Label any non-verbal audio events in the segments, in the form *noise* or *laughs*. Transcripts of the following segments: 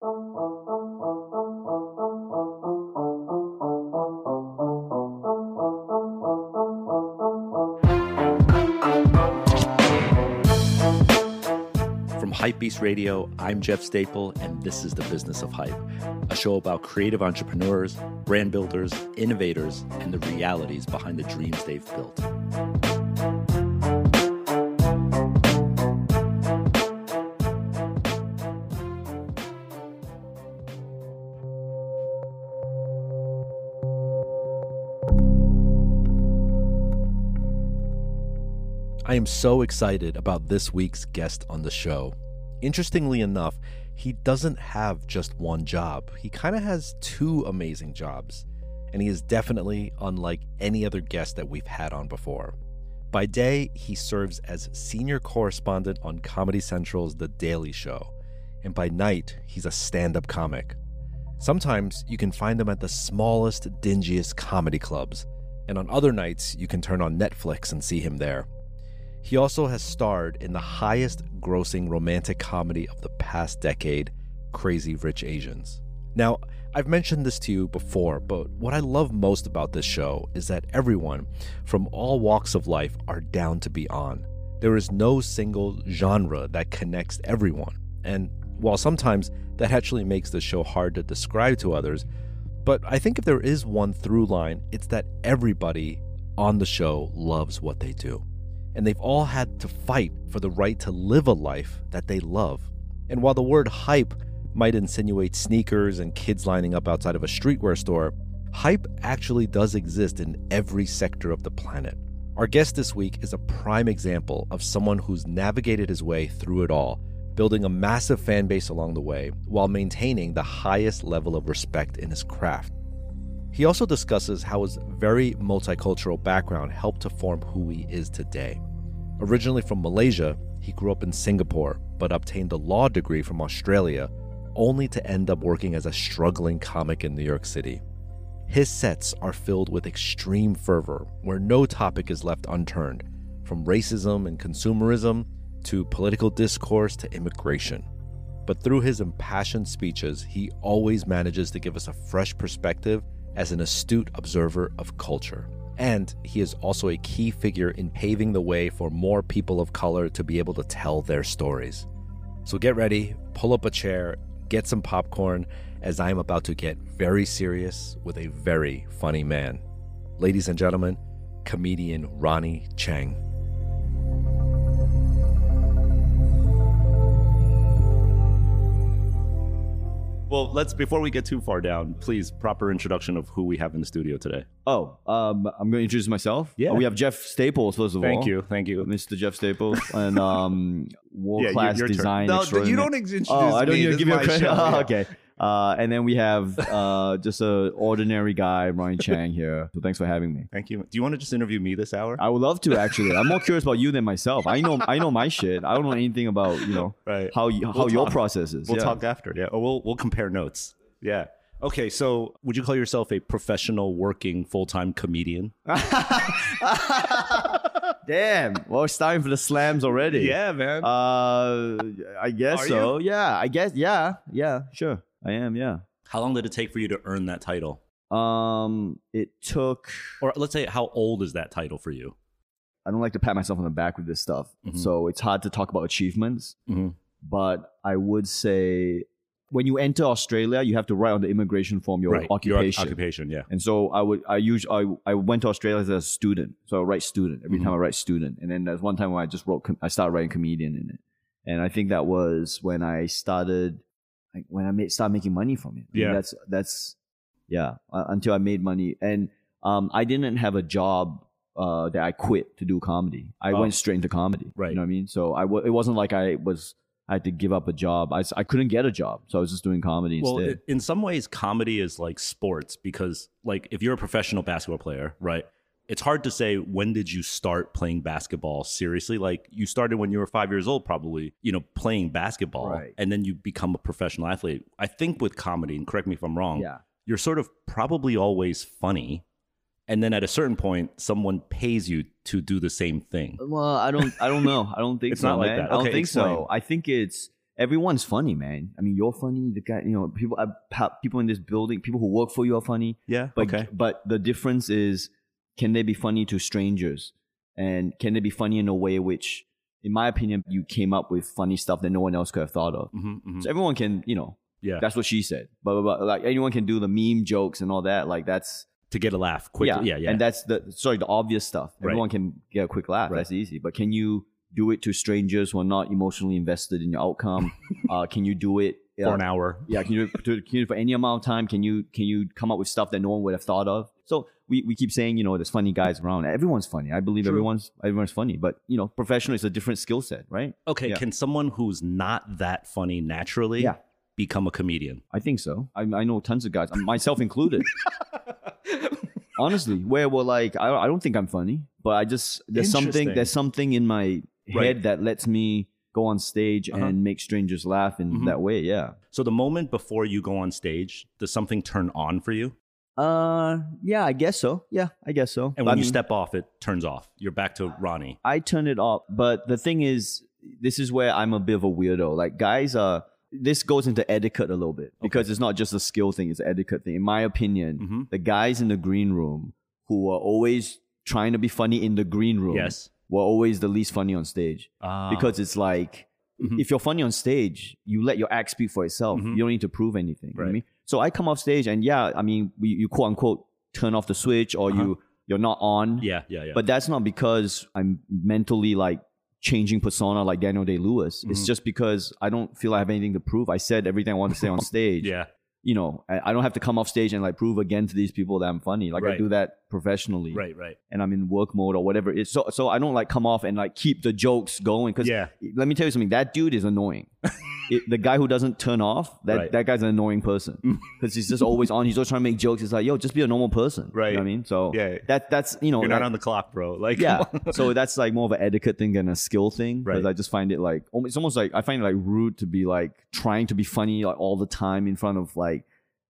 From Hypebeast Radio, I'm Jeff Staple, and this is The Business of Hype, a show about creative entrepreneurs, brand builders, innovators, and the realities behind the dreams they've built. Am so excited about this week's guest on the show. Interestingly enough, he doesn't have just one job. He kind of has two amazing jobs, and he is definitely unlike any other guest that we've had on before. By day, he serves as senior correspondent on Comedy Central's The Daily Show, and by night, he's a stand up comic. Sometimes you can find him at the smallest, dingiest comedy clubs, and on other nights, you can turn on Netflix and see him there. He also has starred in the highest grossing romantic comedy of the past decade, Crazy Rich Asians. Now, I've mentioned this to you before, but what I love most about this show is that everyone from all walks of life are down to be on. There is no single genre that connects everyone. And while sometimes that actually makes the show hard to describe to others, but I think if there is one through line, it's that everybody on the show loves what they do and they've all had to fight for the right to live a life that they love. And while the word hype might insinuate sneakers and kids lining up outside of a streetwear store, hype actually does exist in every sector of the planet. Our guest this week is a prime example of someone who's navigated his way through it all, building a massive fan base along the way while maintaining the highest level of respect in his craft. He also discusses how his very multicultural background helped to form who he is today. Originally from Malaysia, he grew up in Singapore but obtained a law degree from Australia, only to end up working as a struggling comic in New York City. His sets are filled with extreme fervor, where no topic is left unturned, from racism and consumerism to political discourse to immigration. But through his impassioned speeches, he always manages to give us a fresh perspective as an astute observer of culture. And he is also a key figure in paving the way for more people of color to be able to tell their stories. So get ready, pull up a chair, get some popcorn, as I am about to get very serious with a very funny man. Ladies and gentlemen, comedian Ronnie Chieng. Well, let's before we get too far down, please proper introduction of who we have in the studio today. Oh, um, I'm going to introduce myself. Yeah. Uh, we have Jeff Staples, first of all. Thank you, thank you. Mr. Jeff Staples, and um, *laughs* world your- class your turn. design. No, you don't ex- introduce Oh, I don't me. need to This give you a my credit. show, Oh, *laughs* yeah. okay. Uh, and then we have uh, just a ordinary guy, Ronnie Chieng here. So thanks for having me. Thank you. Do you want to just interview me this hour? I would love to actually. I'm more curious about you than myself. I know I know my shit. I don't know anything about you know Right. how you, how We'll your talk. process is. We'll yeah. talk after. Yeah. Or we'll we'll compare notes. Yeah. Okay. So, would you call yourself a professional working full time comedian? *laughs* Damn. Well, it's time for the slams already. Yeah, man. Uh, I guess Are so. Yeah, I guess. Yeah, yeah, sure. I am. Yeah. how long did it take for you to earn that title? Um, it took. Or let's say, how old is that title for you? I don't like to pat myself on the back with this stuff, Mhm. so it's hard to talk about achievements. Mhm. But I would say, when you enter Australia, you have to write on the immigration form your Your occupation. occupation. Yeah. And so I would I usually I, I went to Australia as a student, so I write student every Mhm. time I write student. And then there's one time when I just wrote com- I started writing comedian in it, and I think that was when I started like when I made start making money from it. I mean, Yeah. that's that's yeah uh, until I made money, and um I didn't have a job. Uh, that I quit to do comedy. I Oh. went straight into comedy. Right. You know what I mean? So I w- it wasn't like I was I had to give up a job. I, I couldn't get a job, so I was just doing comedy Well, instead. i- in some ways, comedy is like sports because, like, if you're a professional basketball player, right? It's hard to say when did you start playing basketball seriously. Like, you started when you were five years old, probably, you know, playing basketball, Right. and then you become a professional athlete. I think with comedy, and correct me if I'm wrong, yeah. you're sort of probably always funny, and then at a certain point, someone pays you to do the same thing. Well, I don't. I don't know. I don't *laughs* think It's so. not like man. that. I don't Okay, think explain. so. I think it's everyone's funny, man. I mean, you're funny. The guy, you know, people, uh, people in this building, people who work for you are funny. Yeah. But okay. but the difference is, can they be funny to strangers, and can they be funny in a way which, in my opinion, you came up with funny stuff that no one else could have thought of. hmm hmm So everyone can, you know, Yeah. that's what she said. But, but like anyone can do the meme jokes and all that. Like that's to get a laugh quickly. Yeah. Yeah. and that's the sorry the obvious stuff. Right. Everyone can get a quick laugh. Right. That's easy. But can you do it to strangers who are not emotionally invested in your outcome? *laughs* uh, can you do it for uh, an hour. yeah, can you, do it, to, can you do it for any amount of time? Can you can you come up with stuff that no one would have thought of? So we, we keep saying, you know, there's funny guys around. Everyone's funny. I believe True. everyone's everyone's funny. But you know, professional is a different skill set, right? Okay. Yeah. Can someone who's not that funny naturally Yeah. become a comedian? I think so. I, I know tons of guys, myself included. *laughs* Honestly, where we're like, I, I don't think I'm funny, but I just there's something there's something in my head Right. that lets me go on stage Uh-huh. and make strangers laugh in Mhm. that way. Yeah. So the moment before you go on stage, does something turn on for you? Uh, yeah, I guess so. Yeah, I guess so. And I when you mean, step off, it turns off. You're back to Ronnie. I turn it off. But the thing is, this is where I'm a bit of a weirdo. Like guys are. This goes into etiquette a little bit because it's not just a skill thing; it's an etiquette thing. In my opinion, Mhm. the guys in the green room who are always trying to be funny in the green room Yes. were always the least funny on stage Ah. because it's like Mhm. if you're funny on stage, you let your act speak for itself. Mhm. You don't need to prove anything. You know what I mean? So I come off stage and yeah, I mean, we, you quote unquote turn off the switch or Uh-huh. you you're not on. yeah, yeah, yeah. But that's not because I'm mentally like changing persona like Daniel Day Lewis. It's Mhm. just because I don't feel I have anything to prove. I said everything I want to say on *laughs* stage. yeah, You know, I, don't have to come off stage and like prove again to these people that I'm funny. Like I do that professionally. right, right. And I'm in work mode or whatever it is. So so I don't like come off and like keep the jokes going. Cause Yeah. let me tell you something, that dude is annoying. *laughs* it, the guy who doesn't turn off, that, Right. that guy's an annoying person. Mm. Because he's just always on. He's always trying to make jokes. It's like, yo, just be a normal person. You Right. know what I mean? So Yeah. that that's you know You're not on the clock, bro. Like, yeah. so that's like more of an etiquette thing than a skill thing. Right. Because I just find it like it's almost like I find it like rude to be like trying to be funny like all the time in front of like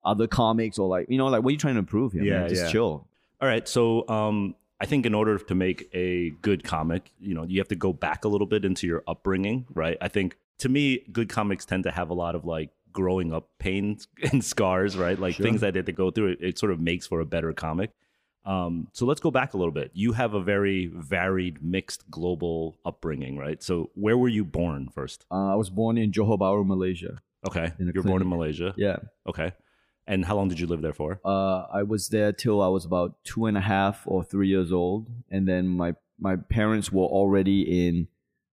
other comics or like you know like what are you trying to prove here? Yeah, man? Just yeah. chill. All right. So, um, I think in order to make a good comic, you know, you have to go back a little bit into your upbringing, right? I think to me, good comics tend to have a lot of like growing up pains *laughs* and scars, right? Like Sure. things that they had to go through. It, it sort of makes for a better comic. Um, so let's go back a little bit. You have a very varied, mixed global upbringing, right? So where were you born first? Uh, I was born in Johor Bahru, Malaysia. Okay. You're born in. Malaysia. Yeah. Okay. And how long did you live there for? Uh, I was there till I was about two and a half or three years old, and then my my parents were already in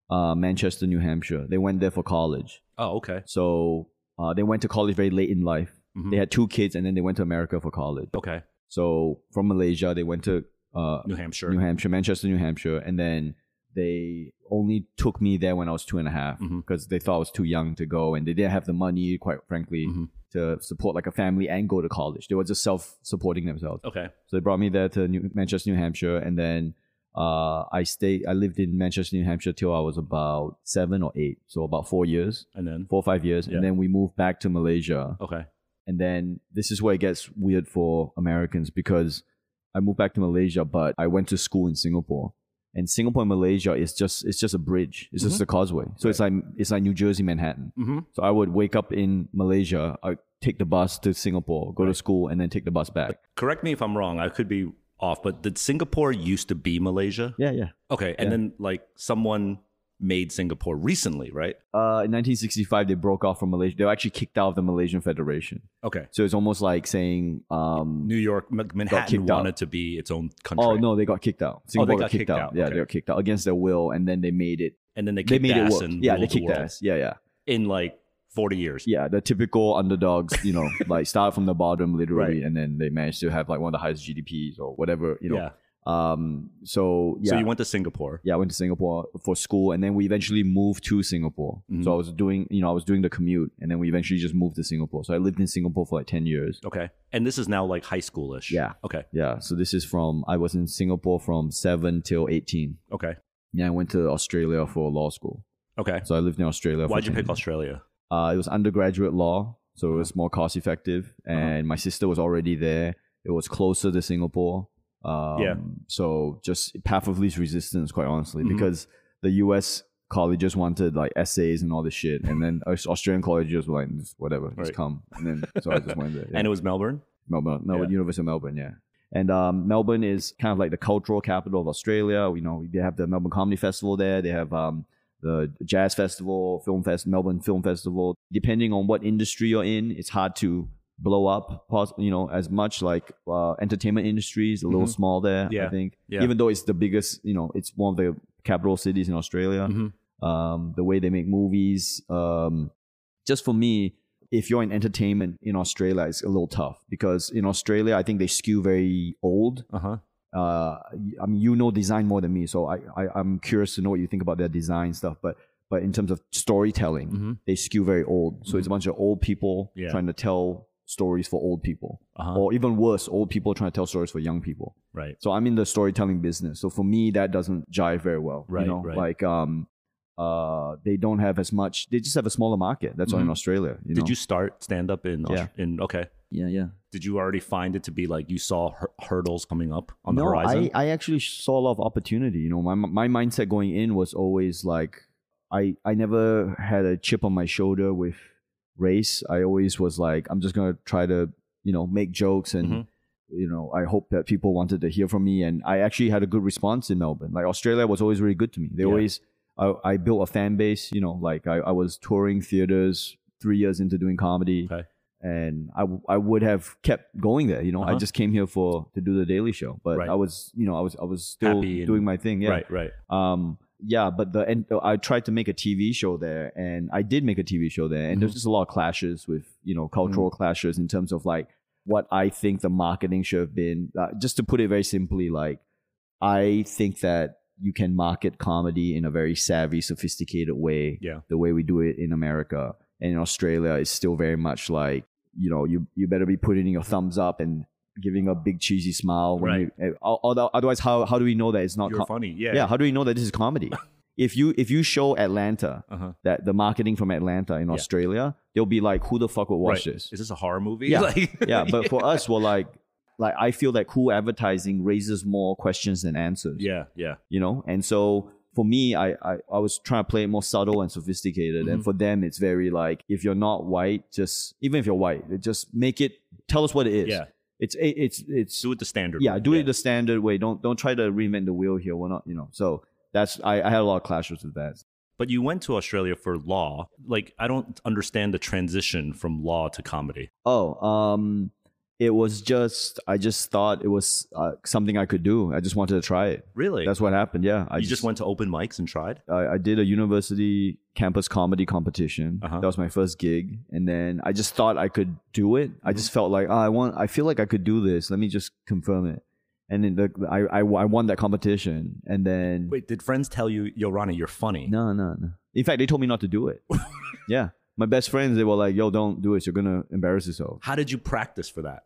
uh, Manchester, New Hampshire. They went there for college, Oh, okay. so uh, they went to college very late in life. Mhm. They had two kids, and then they went to America for college. Okay. So from Malaysia, they went to uh, New Hampshire. New Hampshire, Manchester, New Hampshire, and then they only took me there when I was two and a half Mhm. because they thought I was too young to go, and they didn't have the money, quite frankly, Mhm. To support like a family and go to college. They were just self-supporting themselves. Okay. So they brought me there to New, Manchester, New Hampshire, and then uh, I stayed. I lived in Manchester, New Hampshire till I was about seven or eight, so about four years, And then four or five years, Yeah. and then we moved back to Malaysia. okay. And then this is where it gets weird for Americans because I moved back to Malaysia, but I went to school in Singapore. And Singapore and Malaysia is just it's just a bridge. It's just a causeway. So it's like it's like New Jersey, Manhattan. Mm-hmm. So I would wake up in Malaysia, I take the bus to Singapore, go to school, and then take the bus back. Correct me if I'm wrong. I could be off, but did Singapore used to be Malaysia? Yeah, yeah. Okay, and Yeah. then like someone made Singapore recently, right? Uh, in 1965, they broke off from Malaysia. They were actually kicked out of the Malaysian Federation. Okay. So it's almost like saying, um, New York, Manhattan kicked out. wanted to be its own country. oh no, they got kicked out. Singapore got kicked out. Yeah, Okay. they got kicked out against their will, and then they made it. and then they They kicked made it work. Yeah, they kicked world ass. Yeah, yeah, in like 40 years. yeah. The typical underdogs, you know, *laughs* like start from the bottom literally, Right. and then they manage to have like one of the highest GDPs or whatever, you know. yeah. Um. So yeah. So you went to Singapore. yeah, I went to Singapore for school, and then we eventually moved to Singapore. Mhm. So I was doing, you know, I was doing the commute, and then we eventually just moved to Singapore. So I lived in Singapore for like ten years. Okay. And this is now like high schoolish. Yeah. Okay. Yeah. So this is from I was in Singapore from seven till eighteen. Okay. Yeah, I went to Australia for law school. Okay. So I lived in Australia. Why'd you pick years. Australia? Uh, it was undergraduate law, so Uh-huh. it was more cost effective, and my sister was already there. It was closer to Singapore. Um, Yeah. So just path of least resistance, quite honestly, Mhm. because the U.S. colleges wanted like essays and all this shit, and then *laughs* Australian colleges were like just whatever, just Right. come, and then so I just went there. yeah. And it was Melbourne. Melbourne, Melbourne, Yeah. University of Melbourne, yeah. And um, Melbourne is kind of like the cultural capital of Australia. You know, they have the Melbourne Comedy Festival there. They have um, the Jazz Festival, Film Fest, Melbourne Film Festival. Depending on what industry you're in, it's hard to blow up. You know, as much like uh, entertainment industry is a little Mhm. small there. Yeah. I think, Yeah. even though it's the biggest. You know, it's one of the capital cities in Australia Mhm. um, the way they make movies. Um, just for me, if you're in entertainment in Australia, it's a little tough because in Australia, I think they skew very old. Uh huh. Uh, I mean, you know design more than me, so I, I I'm curious to know what you think about their design stuff. But but in terms of storytelling, hmm they skew very old. So it's a bunch of old people Yeah. trying to tell stories for old people, Uh huh. or even worse, old people trying to tell stories for young people. Right. So I'm in the storytelling business. So for me, that doesn't jive very well. Right, You know, right. like um, uh, they don't have as much. They just have a smaller market. That's all in Mhm. Australia. You Did know? you start stand up in Aus- Yeah. in okay? Yeah, yeah. Did you already find it to be like you saw hur- hurdles coming up on the no, horizon? I, I actually saw a lot of opportunity. You know, my my mindset going in was always like, I I never had a chip on my shoulder with race. I always was like, I'm just gonna try to you know make jokes and. Mhm. You know, I hope that people wanted to hear from me, and I actually had a good response in Melbourne. Like Australia was always really good to me. They Yeah. always, I, I built a fan base. You know, like I, I was touring theaters three years into doing comedy, Okay. And I, w- I would have kept going there. You know, I Uh-huh. just came here for to do the Daily Show, but Right. I was, you know, I was I was still Happy and- doing my thing. Yeah. Right. Right. Um. Yeah, but the and I tried to make a TV show there, and I did make a TV show there, and there's Mhm. just a lot of clashes with you know cultural Mm. clashes in terms of like what I think the marketing should have been. Uh, just to put it very simply, like I think that you can market comedy in a very savvy, sophisticated way, Yeah. the way we do it in America. And in Australia, it's still very much like you know you you better be putting in your thumbs up and giving a big cheesy smile. When Right. you, although- otherwise, how how do we know that it's not? You're com- funny. Yeah. yeah. how do we know that this is comedy? *laughs* if you if you show Atlanta Uh huh. that the marketing from Atlanta in Yeah. Australia, they'll be like, who the fuck would watch Right. this? Is this a horror movie? Yeah. *laughs* Like- *laughs* yeah, but for us, we're like, like I feel that cool advertising raises more questions than answers. yeah. Yeah. you know, and so for me, I I, I was trying to play it more subtle and sophisticated, Mhm. and for them, it's very like if you're not white, just even if you're white, just make it tell us what it is. Yeah. it's it, it's it's Do it the standard. yeah, way. do it the standard way. Don't don't try to reinvent the wheel here. We're not, you know. So that's I, I had a lot of clashes with that. But you went to Australia for law. Like, I don't understand the transition from law to comedy. Oh, um, it was just I just thought it was uh, something I could do. I just wanted to try it. Really? That's what happened. Yeah, I you just, went to open mics and tried? I, I did a university campus comedy competition. Uh-huh. That was my first gig, and then I just thought I could do it. I Mm-hmm. just felt like oh, I want. I feel like I could do this. Let me just confirm it. And then the, I, I I won that competition, and then Wait, did friends tell you, Yo, Ronnie, you're funny? no no no. In fact, they told me not to do it. *laughs* yeah, my best friends they were like, "Yo, don't do it. You're gonna embarrass yourself." How did you practice for that?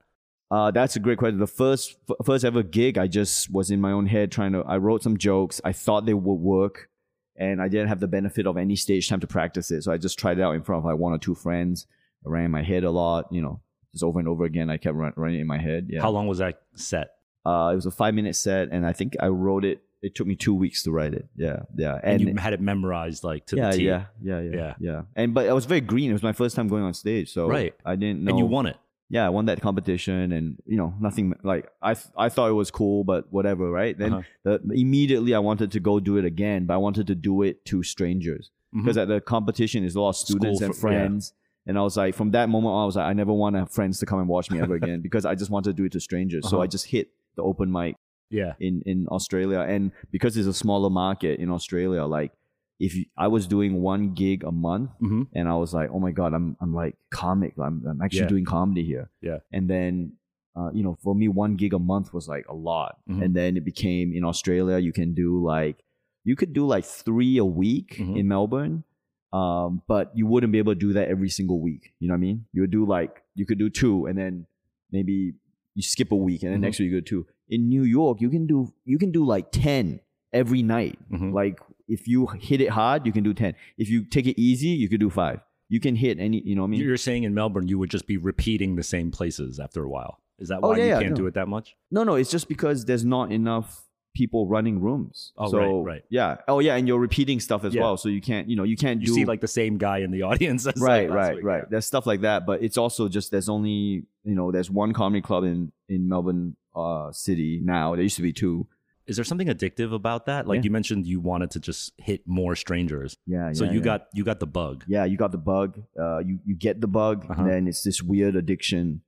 Uh, that's a great question. The first f- first ever gig, I just was in my own head trying to. I wrote some jokes. I thought they would work, and I didn't have the benefit of any stage time to practice it. So I just tried it out in front of like one or two friends. I ran in my head a lot, you know, just over and over again. I kept run, running it in my head. Yeah. How long was that set? Uh, it was a five minute set, and I think I wrote it. It took me two weeks to write it. Yeah, yeah, And, you had it memorized like to yeah, the T. yeah, yeah, yeah, Yeah. yeah, And but I was very green. It was my first time going on stage, so Right. I didn't know. And you won it. yeah, I won that competition, and you know, nothing like I th- I thought it was cool, but whatever, right? Then Uh-huh. the, immediately I wanted to go do it again, but I wanted to do it to strangers because at the competition is a lot of students School and for- yeah. friends, and I was like, from that moment on, I was like, I never want to have friends to come and watch me ever again *laughs* because I just wanted to do it to strangers. So Uh-huh. I just hit the open mic yeah. in in Australia, and because it's a smaller market in Australia, like if you, I was doing one gig a month hmm and I was like, oh my god, I'm I'm like comic, I'm I'm actually Yeah. doing comedy here. Yeah. And then, uh, you know, for me, one gig a month was like a lot, Mhm. and then it became in Australia, you can do like you could do like three a week Mhm. in Melbourne. Um, but you wouldn't be able to do that every single week. You know what I mean? You would do like you could do two, and then maybe you skip a week, and then Mhm. next week you go two. In New York, you can do you can do like ten every night. Mhm. Like if you hit it hard, you can do 10. If you take it easy, you could do 5. You can hit any, you know what I mean? You're saying in Melbourne you would just be repeating the same places after a while. Is that Oh, why yeah, you can't no. do it that much? no, no, it's just because there's not enough people running rooms. Oh, so, right, right. Yeah. Oh, yeah, and you're repeating stuff as Yeah. well. So you can't, you know, you can't You do see like the same guy in the *laughs* audience. right, right, week, right. There's stuff like that, but it's also just there's only you know there's one comedy club in in Melbourne uh, city now. There used to be two. Is there something addictive about that? Like Yeah. you mentioned, you wanted to just hit more strangers. Yeah. so yeah, you yeah. got you got the bug. yeah, you got the bug. Uh, you you get the bug, Uh-huh. and then it's this weird addiction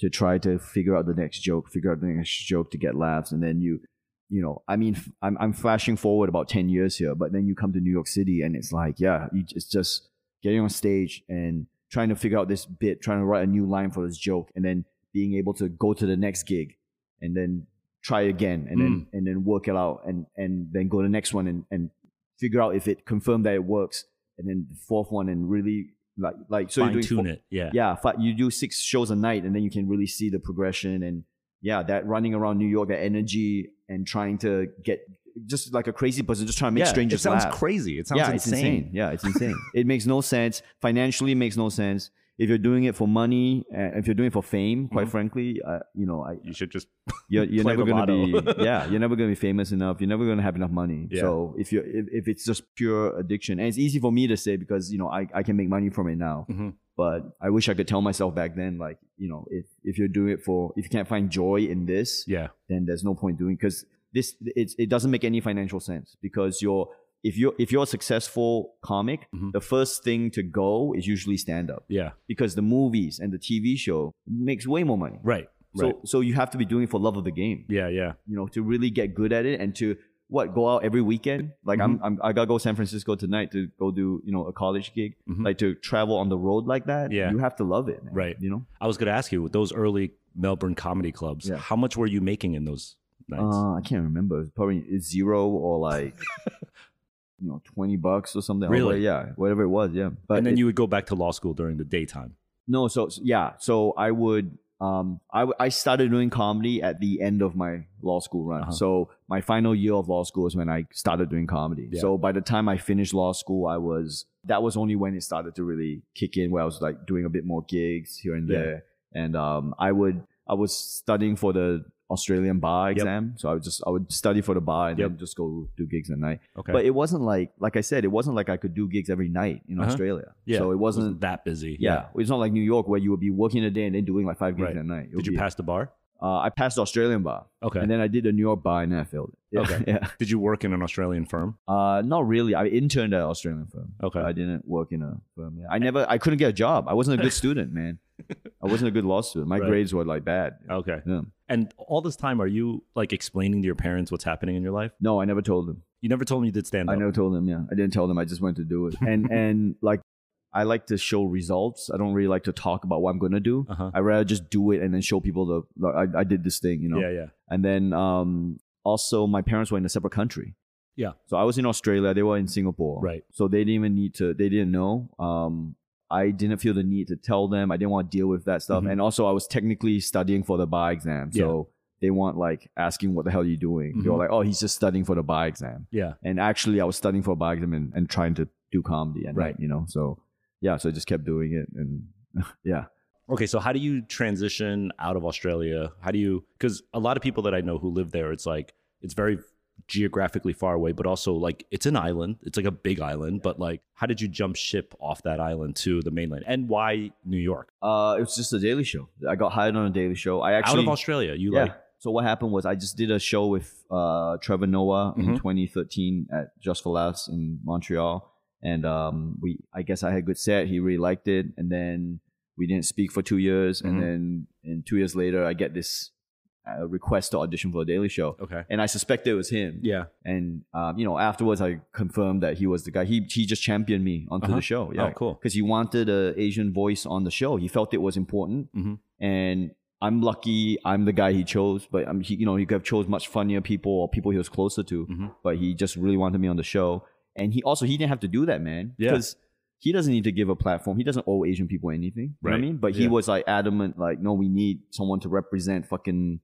to try to figure out the next joke, figure out the next joke to get laughs, and then you, you know, I mean, I'm I'm flashing forward about ten years here, but then you come to New York City, and it's like, yeah, you, it's just getting on stage and trying to figure out this bit, trying to write a new line for this joke, and then being able to go to the next gig, and then try again, and then mm. and then work it out, and and then go to the next one, and and figure out if it confirmed that it works, and then the fourth one, and really like like so Fine doing tune four- it. Yeah. yeah, you do six shows a night, and then you can really see the progression and yeah, that running around New York, that energy and trying to get just like a crazy person, just trying to make Yeah, strangers It sounds laugh. crazy. It sounds yeah, insane. insane. Yeah, it's insane. it makes no sense financially. It makes no sense. If you're doing it for money, uh, if you're doing it for fame, quite Mhm. frankly, uh, you know, I, You should just *laughs* you're, you're never gonna be *laughs* yeah you're never gonna be famous enough you're never gonna have enough money Yeah. so if you if, if it's just pure addiction and it's easy for me to say because you know I, I can make money from it now Mhm. but I wish I could tell myself back then like you know if if you're doing it for if you can't find joy in this yeah. then there's no point doing because this it's, it doesn't make any financial sense because you're if you're if you're a successful comic Mhm. the first thing to go is usually stand up Yeah. because the movies and the TV show makes way more money Right. so Right. so you have to be doing it for love of the game yeah. Yeah. you know, to really get good at it and to what go out every weekend. Like I'm, Mm-hmm. I'm, I gotta go San Francisco tonight to go do you know a college gig. Mhm. Like to travel on the road like that. Yeah. you have to love it, man, Right. You know, I was going to ask you with those early Melbourne comedy clubs, Yeah. how much were you making in those nights? uh, I can't remember. Probably zero or like *laughs* you know twenty bucks or something. Really? whatever- yeah, whatever it was. Yeah, but and then it- you would go back to law school during the daytime. No, so so- yeah, so I would um I I started doing comedy at the end of my law school run. Uh-huh. So my final year of law school is when I started doing comedy. Yeah. So by the time I finished law school, I was that was only when it started to really kick in where I was like doing a bit more gigs here and Yeah. there. And um I would I was studying for the Australian bar Yep. exam. So I would just I would study for the bar and Yep. then just go do gigs at night. Okay. But it wasn't like like I said, it wasn't like I could do gigs every night in Uh-huh. Australia. yeah. So it wasn't that busy. yeah. It's not like New York where you would be working a day and then doing like five gigs Right. at night. It Did you be- pass the bar? Uh, I passed the Australian bar. Okay. And then I did a New York bar and then I failed it. Yeah. Okay. *laughs* yeah. Did you work in an Australian firm? Uh, not really. I interned at an Australian firm. Okay. I didn't work in a firm. Yeah. I never, I couldn't get a job. I wasn't a good *laughs* student, man. I wasn't a good law student. My Right. grades were like bad. Okay. Yeah. And all this time, are you like explaining to your parents what's happening in your life? No, I never told them. You never told me you did stand up. I never told them. Yeah, I didn't tell them. I just went to do it. And *laughs* and like, I like to show results. I don't really like to talk about what I'm gonna do. Uh huh. I rather just do it and then show people the like, I, I did this thing. You know. Yeah. Yeah. And then um, also, my parents were in a separate country. Yeah. So I was in Australia. They were in Singapore. Right. So they didn't even need to. They didn't know. Um, I didn't feel the need to tell them. I didn't want to deal with that stuff. Mhm. And also, I was technically studying for the bar exam. So they weren't like asking, "What the hell are you doing?" They were Mhm. like, "Oh, he's just studying for the bar exam." Yeah. And actually, I was studying for a bar exam and, and trying to do comedy And, Right. You know. So yeah. So I just kept doing it, and *laughs* yeah. Okay, so how do you transition out of Australia? How do you because a lot of people that I know who live there, it's like it's very geographically far away, but also like it's an island. It's like a big island, but like how did you jump ship off that island to the mainland? And why New York? Uh, it was just a Daily Show. I got hired on a Daily Show. I actually out of Australia, you yeah. like so what happened was I just did a show with uh, Trevor Noah in Mhm. 2013 at Just for Laughs in Montreal, and um, we I guess I had a good set. He really liked it, and then we didn't speak for two years, Mhm. and then and two years later I get this uh, request to audition for a Daily Show, okay. and I suspect it was him. Yeah. And um, you know, afterwards I confirmed that he was the guy. He he just championed me onto Uh-huh. the show. Yeah, Oh, cool. Because he wanted a Asian voice on the show. He felt it was important, Mhm. and I'm lucky. I'm the guy he chose. But um, he, you know, he could have chose much funnier people or people he was closer to. Mhm. But he just really wanted me on the show, and he also he didn't have to do that, man. Yeah. Because he doesn't need to give a platform. He doesn't owe Asian people anything. You know what I mean? But he Yeah. was like adamant, like, no, we need someone to represent fucking,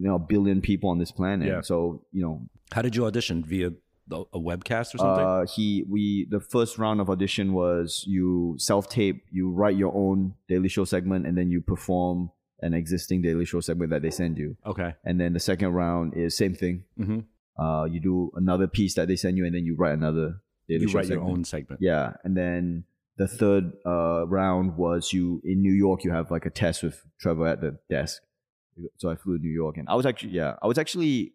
you know, a billion people on this planet. Yeah. So you know, How did you audition via the- a webcast or something? uh, he we the first round of audition was you self tape, you write your own Daily Show segment, and then you perform an existing Daily Show segment that they send you. okay. And then the second round is same thing. hmm Uh, you do another piece that they send you, and then you write another. Daily You Show write your own segment. Yeah, and then the third uh, round was you in New York. You have like a test with Trevor at the desk. So I flew to New York, and I was actually yeah, I was actually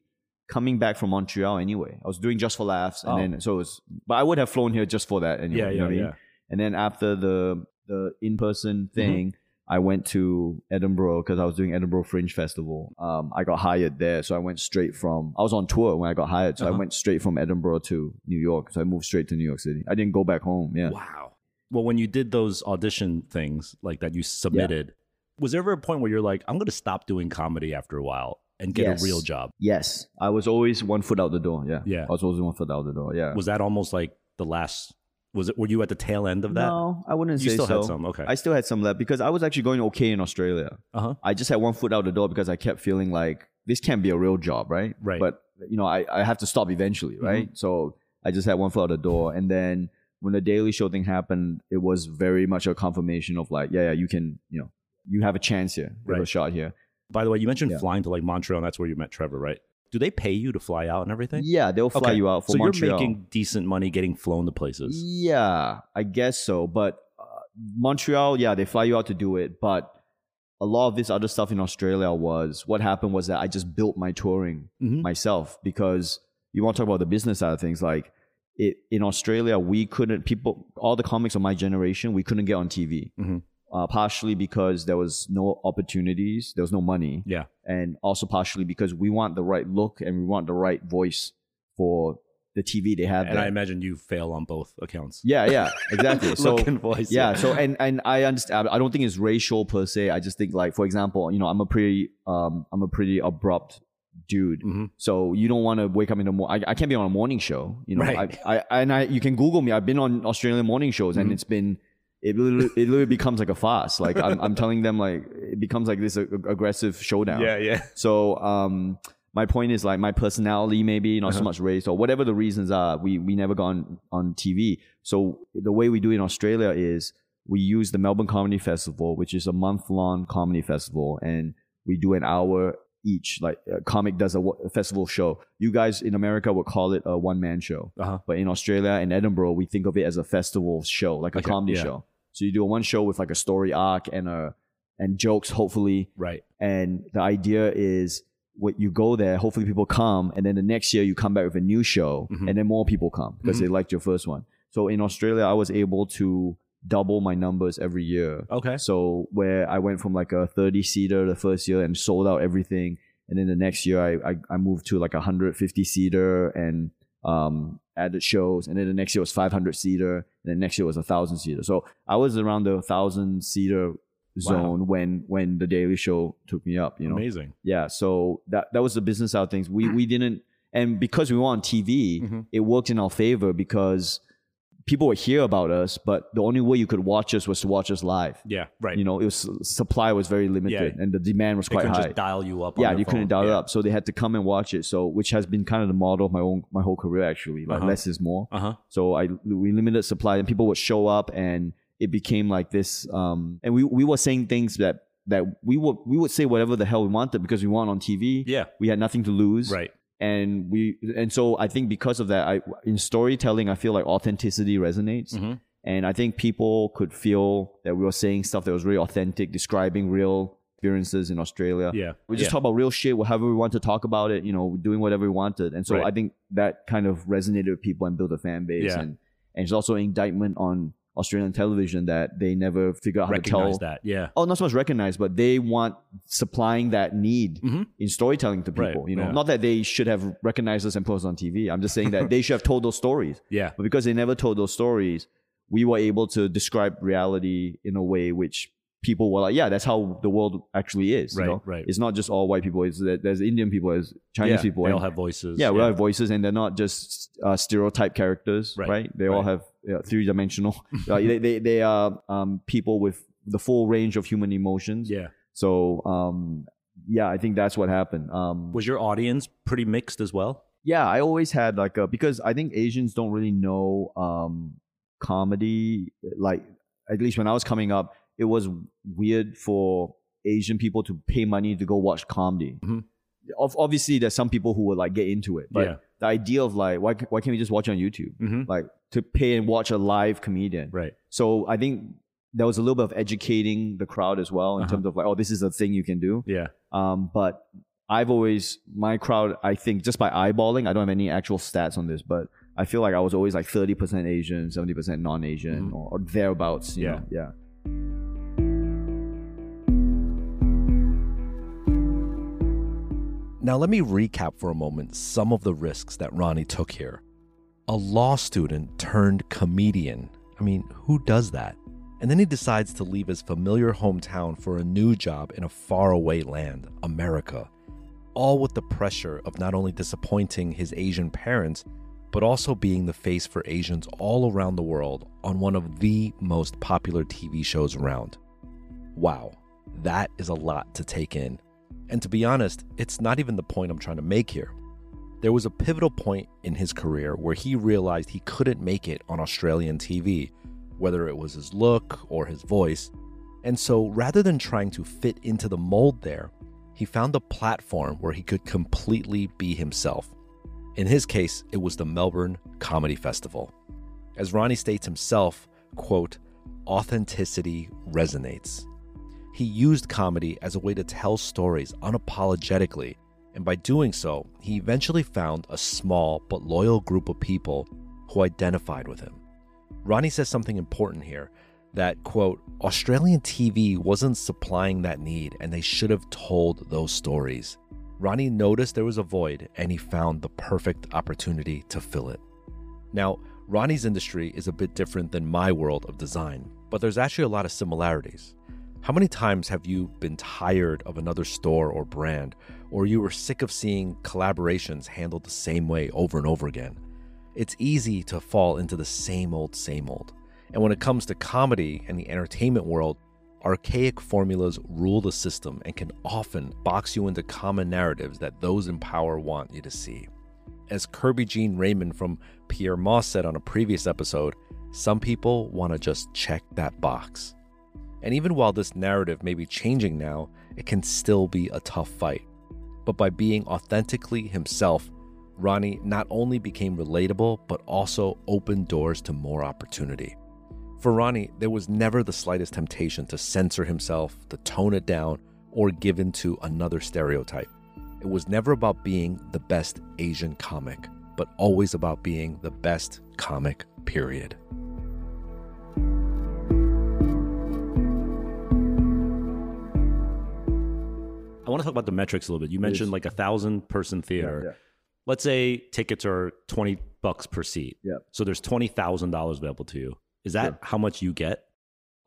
coming back from Montreal anyway. I was doing just for laughs, and Oh. then so it was. But I would have flown here just for that anyway. Yeah, you yeah, know what I mean? yeah. And then after the the in person Mm-hmm. thing, I went to Edinburgh because I was doing Edinburgh Fringe Festival. Um, I got hired there, so I went straight from. I was on tour when I got hired, so I Uh-huh. went straight from Edinburgh to New York. So I moved straight to New York City. I didn't go back home. Yeah. Wow. Well, when you did those audition things like that you submitted, was there ever a point where you're like, I'm going to stop doing comedy after a while and get Yes. a real job? Yes, I was always one foot out the door. Yeah, Yeah. I was always one foot out the door. Yeah. Was that almost like the last? Was it? Were you at the tail end of that? No, I wouldn't you say still so. had some. Okay. I still had some left because I was actually going okay in Australia. Uh huh. I just had one foot out the door because I kept feeling like this can't be a real job, right? Right. But you know, I, I have to stop eventually, right? So I just had one foot out the door, and then when the Daily Show thing happened, it was very much a confirmation of like, yeah, yeah, you can, you know, you have a chance here, you have a shot here. By the way, you mentioned Yeah. flying to like Montreal, and that's where you met Trevor, right? Do they pay you to fly out and everything? Yeah, they'll fly Okay. you out for so Montreal. you're making decent money getting flown to places. Yeah, I guess so. But uh, Montreal, yeah, they fly you out to do it. But a lot of this other stuff in Australia was what happened was that I just built my touring Mhm. myself because you want to talk about the business side of things. Like it, in Australia, we couldn't, people, all the comics of my generation, we couldn't get on TV. Mhm. Uh, partially because there was no opportunities, there was no money Yeah. and also partially because we want the right look and we want the right voice for the TV they have And there. I imagine you fail on both accounts. yeah, yeah, *laughs* exactly. So Look and voice. yeah, so and and I understand. I don't think it's racial per se. I just think like, for example, you know, I'm a pretty um I'm a pretty abrupt dude. Mhm. So you don't want to wake up in the morning. I, I can't be on a morning show. You know, Right. I, I and I you can Google me. I've been on Australian morning shows, and Mhm. it's been. It literally, it literally becomes like a farce. Like I'm, I'm telling them, like it becomes like this ag- aggressive showdown. Yeah, yeah. So um, my point is like my personality, maybe not so Uh-huh. much race or whatever the reasons are. We we never got on, on TV. So the way we do it in Australia is we use the Melbourne Comedy Festival, which is a month long comedy festival, and we do an hour each. Like a comic does a, a festival show. You guys in America would call it a one man show, Uh-huh. but in Australia and Edinburgh, we think of it as a festival show, like a Okay, comedy yeah. show. So you do a one show with like a story arc and a and jokes, hopefully Right. and the idea is what you go there hopefully people come and then the next year you come back with a new show Mhm. and then more people come because Mhm. they liked your first one so in australia i was able to double my numbers every year Okay. so where i went from like a 30 seater the first year and sold out everything and then the next year i i, I moved to like a 150 seater and um added shows and then the next year was 500 seater and then next year was a thousand seater so i was around the thousand seater zone when when the daily show took me up you know Amazing. yeah so that that was the business side of things we we *clears throat* didn't and because we were on tv Mhm. it worked in our favor because people would hear about us but the only way you could watch us was to watch us live Yeah. Right. you know it was supply was very limited Yeah. and the demand was they quite high just dial you up. yeah you couldn't phone. dial it Yeah. up so they had to come and watch it so which has been kind of the model of my own my whole career actually like Uh-huh. less is more Uh huh. so I we limited supply and people would show up and it became like this um and we we were saying things that that we would we would say whatever the hell we wanted because we weren't on TV. Yeah. We had nothing to lose. Right. And we and so I think because of that I in storytelling I feel like authenticity resonates. Mhm. And I think people could feel that we were saying stuff that was really authentic, describing real experiences in Australia. Yeah. We just yeah. talk about real shit, however we want to talk about it, you know, doing whatever we wanted. And so Right. I think that kind of resonated with people and built a fan base. Yeah. And, and it's also an indictment on Australian television that they never figure out how to recognize tell. that. Yeah. Oh, not so much recognize, but they want supplying that need Mhm. in storytelling to Right, people. You know, yeah. not that they should have recognized us and put us on TV. I'm just saying that they *laughs* should have told those stories. Yeah. But because they never told those stories, we were able to describe reality in a way which people were like, yeah, that's how the world actually is. you Right, know? right. It's not just all white people. It's that there's Indian people, there's Chinese yeah. people. They and- all have voices. yeah, we all have voices, and they're not just uh, stereotype characters, Right, right? They all have yeah, three dimensional. uh, *laughs* they, they they are um, people with the full range of human emotions. Yeah. So um, yeah, I think that's what happened. Um, Was your audience pretty mixed as well? yeah, I always had like a because I think Asians don't really know um comedy. Like at least when I was coming up, it was weird for Asian people to pay money to go watch comedy. Mhm. Ob- obviously there's some people who will like get into it, but Yeah. the idea of like why why can't we just watch on YouTube? hmm Like to pay and watch a live comedian. Right. So I think there was a little bit of educating the crowd as well in Uh-huh. terms of like, oh, this is a thing you can do. Yeah. Um, but I've always my crowd. I think just by eyeballing, I don't have any actual stats on this, but I feel like I was always like thirty percent Asian, seventy percent non-Asian, Mhm. or, or thereabouts. You Yeah. know? yeah. Now, let me recap for a moment some of the risks that Ronnie took here. A law student turned comedian. I mean, who does that? And then he decides to leave his familiar hometown for a new job in a faraway land, America. All with the pressure of not only disappointing his Asian parents, but also being the face for Asians all around the world on one of the most popular TV shows around. Wow, that is a lot to take in. And to be honest, it's not even the point I'm trying to make here. There was a pivotal point in his career where he realized he couldn't make it on Australian TV, whether it was his look or his voice. And so rather than trying to fit into the mold there, he found a platform where he could completely be himself. In his case, it was the Melbourne Comedy Festival. As Ronnie states himself, quote, authenticity resonates. He used comedy as a way to tell stories unapologetically, and by doing so, he eventually found a small but loyal group of people who identified with him. Ronnie says something important here that, quote, Australian TV wasn't supplying that need and they should have told those stories. Ronnie noticed there was a void and he found the perfect opportunity to fill it. Now, Ronnie's industry is a bit different than my world of design, but there's actually a lot of similarities. How many times have you been tired of another store or brand, or you were sick of seeing collaborations handled the same way over and over again? It's easy to fall into the same old, same old. And when it comes to comedy and the entertainment world, archaic formulas rule the system and can often box you into common narratives that those in power want you to see. As Kerby Jean-Raymond from Pyer Moss said on a previous episode, some people want to just check that box. And even while this narrative may be changing now, it can still be a tough fight. But by being authentically himself, Ronnie not only became relatable, but also opened doors to more opportunity. For Ronnie, there was never the slightest temptation to censor himself, to tone it down, or give in to another stereotype. It was never about being the best Asian comic, but always about being the best comic, period. I want to talk about the metrics a little bit. You mentioned Please. like a thousand person theater. yeah. Let's say tickets are 20 bucks per seat. Yeah. So there's $20,000 available to you. Is that Sure. how much you get?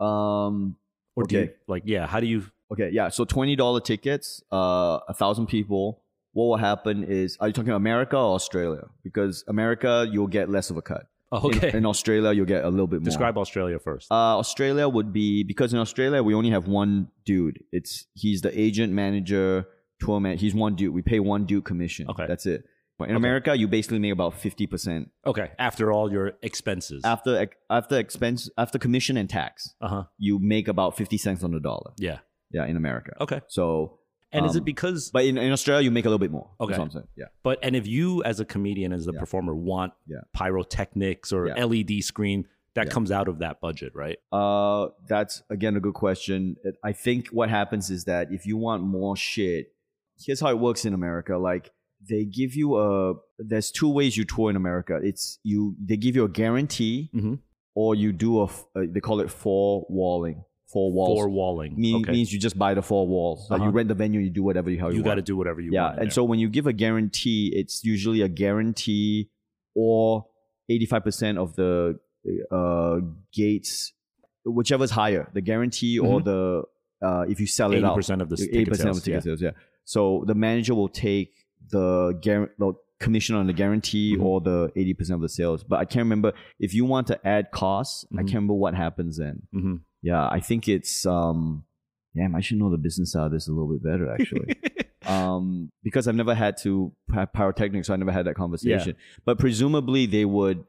Um. Or do you, like, yeah, how do you, Okay. Yeah. So twenty dollar tickets. Uh, a thousand people. What will happen is, are you talking about America or Australia? Because America, you'll get less of a cut. Oh, In- okay. In, Australia, you'll get a little bit more. Describe Australia first. Uh, Australia would be because in Australia we only have one dude. It's he's the agent, manager, tour man. He's one dude. We pay one dude commission. Okay. that's it. But in Okay. America, you basically make about fifty percent okay. After all your expenses. after after expense after commission and tax. Uh huh. You make about fifty cents on the dollar. Yeah. Yeah, in America. Okay. So, And is Um, it because, but in, in Australia, you make a little bit more. Okay. That's what I'm saying. Yeah. but, and if you as a comedian, as a Yeah. performer want Yeah. pyrotechnics or Yeah. LED screen, that comes out of that budget, right? Uh, that's again a good question. I think what happens is that if you want more shit, here's how it works in America. Like they give you a. There's two ways you tour in America. It's you. They give you a guarantee, Mhm. or you do a. Uh, they call it four walling. Four walls. Four walling. mean, okay. means you just buy the four walls. Like you Uh-huh. rent the venue, you do whatever you how you, you got to do whatever you yeah, want. in and there. so when you give a guarantee, it's usually a guarantee or eighty five percent of the uh, gates, whichever's higher, the guarantee or the uh, if you sell it out, 80% of the eighty percent of the ticket yeah. sales. Yeah. So the manager will take the guar- the commission on the guarantee Mhm. or the eighty percent of the sales. But I can't remember if you want to add costs. I Mhm. can't remember what happens then. Mhm. Yeah, I think it's um damn, I should know the business side of this a little bit better actually. *laughs* um because I've never had to have pyrotechnics, so I never had that conversation. But presumably they would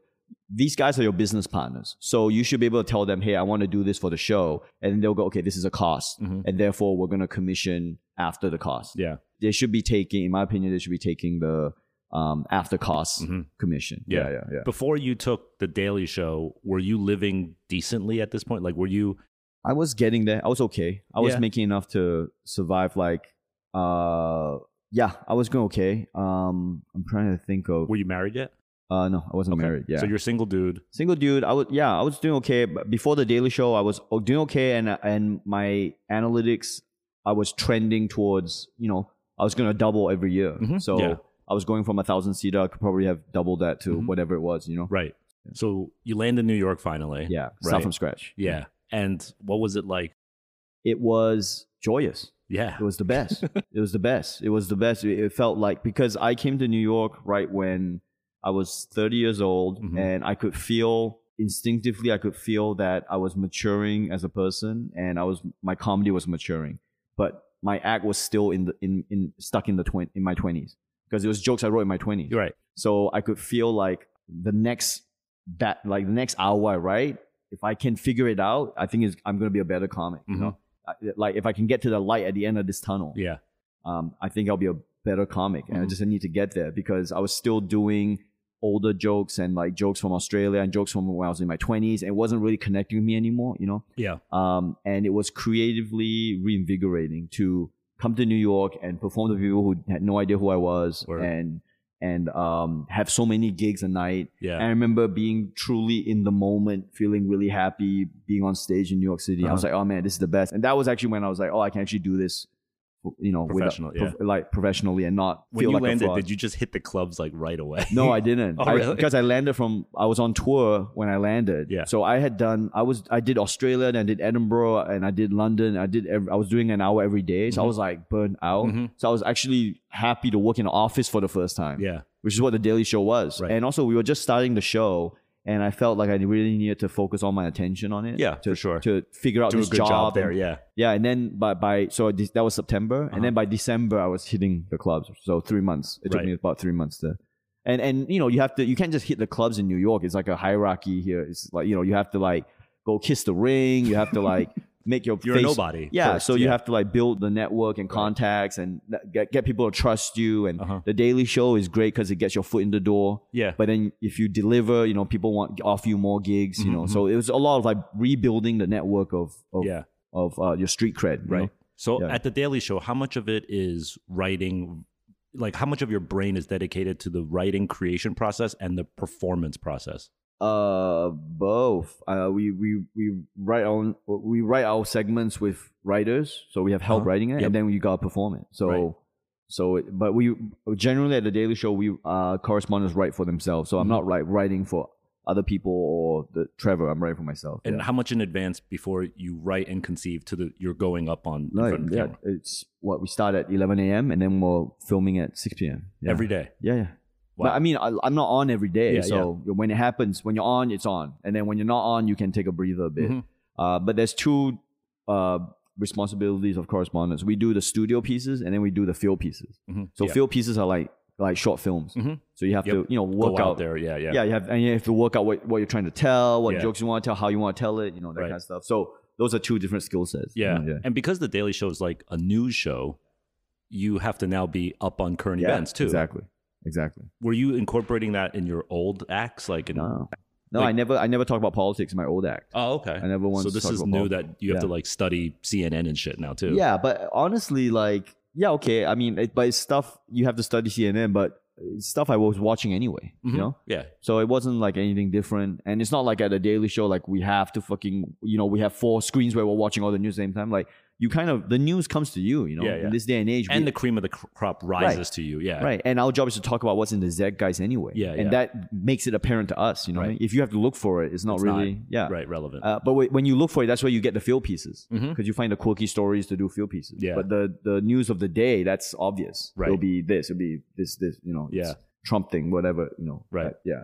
these guys are your business partners. So you should be able to tell them, "Hey, I want to do this for the show." And they'll go, "Okay, this is a cost." Mhm. And therefore, we're going to commission after the cost. Yeah. They should be taking, in my opinion, they should be taking the um, after cost Mhm. commission. Yeah. yeah, yeah. Before you took the Daily Show, were you living decently at this point? Like, were you? I was getting there. I was okay. I was Yeah. making enough to survive. Like, uh, yeah, I was going okay. Um, I'm trying to think of. Were you married yet? Uh, no, I wasn't Okay. married. Yeah. So you're a single dude. Single dude, I was yeah, I was doing okay. But before the Daily Show, I was oh, doing okay, and and my analytics, I was trending towards you know I was gonna double every year. Mhm, So yeah. I was going from a thousand seater, I could probably have doubled that to Mhm. whatever it was. You know, Right. So you land in New York finally. yeah, start from scratch. Yeah. And what was it like? it was joyous. Yeah. It was the best. *laughs* it was the best. It was the best. It felt like because I came to New York right when I was 30 years old Mhm. and I could feel instinctively I could feel that I was maturing as a person and I was my comedy was maturing. But my act was still in the in, in stuck in the twen- in my 20s because it was jokes I wrote in my 20s. Right. So I could feel like the next that like the next hour I write, if I can figure it out, I think it's, I'm gonna be a better comic. You Mhm. know, like if I can get to the light at the end of this tunnel, Yeah. um, I think I'll be a better comic. And I Mhm. just need to get there because I was still doing older jokes and like jokes from Australia and jokes from when I was in my 20s. And it wasn't really connecting with me anymore, you know? Yeah. Um, and it was creatively reinvigorating to come to New York and perform to people who had no idea who I was Word. and and um, have so many gigs a night. Yeah. And I remember being truly in the moment, feeling really happy being on stage in New York City. I was Uh-huh. like, oh man, this is the best. And that was actually when I was like, oh, I can actually do this, you know, without- Professional, prof- like professionally and not when feel you like landed, did you just hit the clubs like right away? No, I *laughs* didn't. Oh, really? because I landed from I was on tour when I landed. Yeah. So I had done I was I did Australia and I did Edinburgh and I did London. I did ev I was doing an hour every day. So I Mhm. was like burned out. Mhm. So I was actually happy to work in the office for the first time. yeah. Which is what the Daily Show was. Right. And also we were just starting the show and I felt like I really needed to focus all my attention on it. Yeah, to, for sure. To figure out Do this good job, there. and- Yeah. yeah, and then by by so that was September, Uh-huh. and then by December I was hitting the clubs. So three months. It took Right. me about three months to, and and you know you have to you can't just hit the clubs in New York. It's like a hierarchy here. It's like you know you have to like go kiss the ring. You have to like *laughs* make your You're face. nobody. Yeah, first, so you have to like build the network and contacts and get get people to trust you. And Uh-huh. the Daily Show is great because it gets your foot in the door. Yeah. But then if you deliver, you know, people want offer you more gigs. You know, Mhm, so it was a lot of like rebuilding the network of of, yeah. of uh, your street cred. Right. know? So Yeah. at the Daily Show, how much of it is writing? Like, how much of your brain is dedicated to the writing creation process and the performance process? Uh, both. Uh, we we we write on we write our segments with writers, so we have help Uh-huh. writing it, Yep. and then we gotta perform it. So. Right. So, it- but we generally at the Daily Show, we uh, correspondents write for themselves. So I'm Mhm. not like writing for other people or the Trevor. I'm writing for myself. And yeah. how much in advance before you write and conceive to the you're going up on No, front of the yeah, camera? it's what we start at 11 a.m. and then we're filming at 6 p.m. Yeah. every day? Yeah, yeah. Wow. But I mean, I, I'm not on every day. Yeah, so when it happens, when you're on, it's on. And then when you're not on, you can take a breather a bit. Mhm. Uh, but there's two uh, responsibilities of correspondence. We do the studio pieces and then we do the field pieces. Mhm. So Yeah. field pieces are like like short films. Mhm. So you have Yep. to you know work out, out. there. Yeah, yeah. Yeah, you have and you have to work out what, what you're trying to tell, what Yeah. jokes you want to tell, how you want to tell it, you know that Right. kind of stuff. So those are two different skill sets. Yeah. yeah. And because the Daily Show is like a news show, you have to now be up on current Yeah, events too. Exactly. Exactly. Were you incorporating that in your old acts? Like, in, No. No, Like- I never I never talk about politics in my old act. oh, okay. I never once So this is new politics. that you have to like study CNN and shit now too. Yeah, but honestly, like, yeah, okay. I mean, it, but it's stuff you have to study CNN, but stuff I was watching anyway. Mhm. You know, Yeah. so it wasn't like anything different. And it's not like at a Daily Show, like we have to fucking, you know, we have four screens where we're watching all the news at the same time. Like, you kind of the news comes to you. You know, Yeah, yeah. in this day and age, And we- the cream of the crop rises to you. Yeah. Right. And our job is to talk about what's in the Z guys anyway. Yeah, And yeah. that makes it apparent to us, you know. I Right. mean? If you have to look for it, it's not It's really, not, yeah. Right. Relevant. Uh, but wh- when you look for it, that's where you get the field pieces because Mhm. you find the quirky stories to do field pieces. Yeah. But the the news of the day, that's obvious. Right. It'll be this. It'll be this. This. You know. Yeah. Trump thing, whatever. You know. Right. Yeah.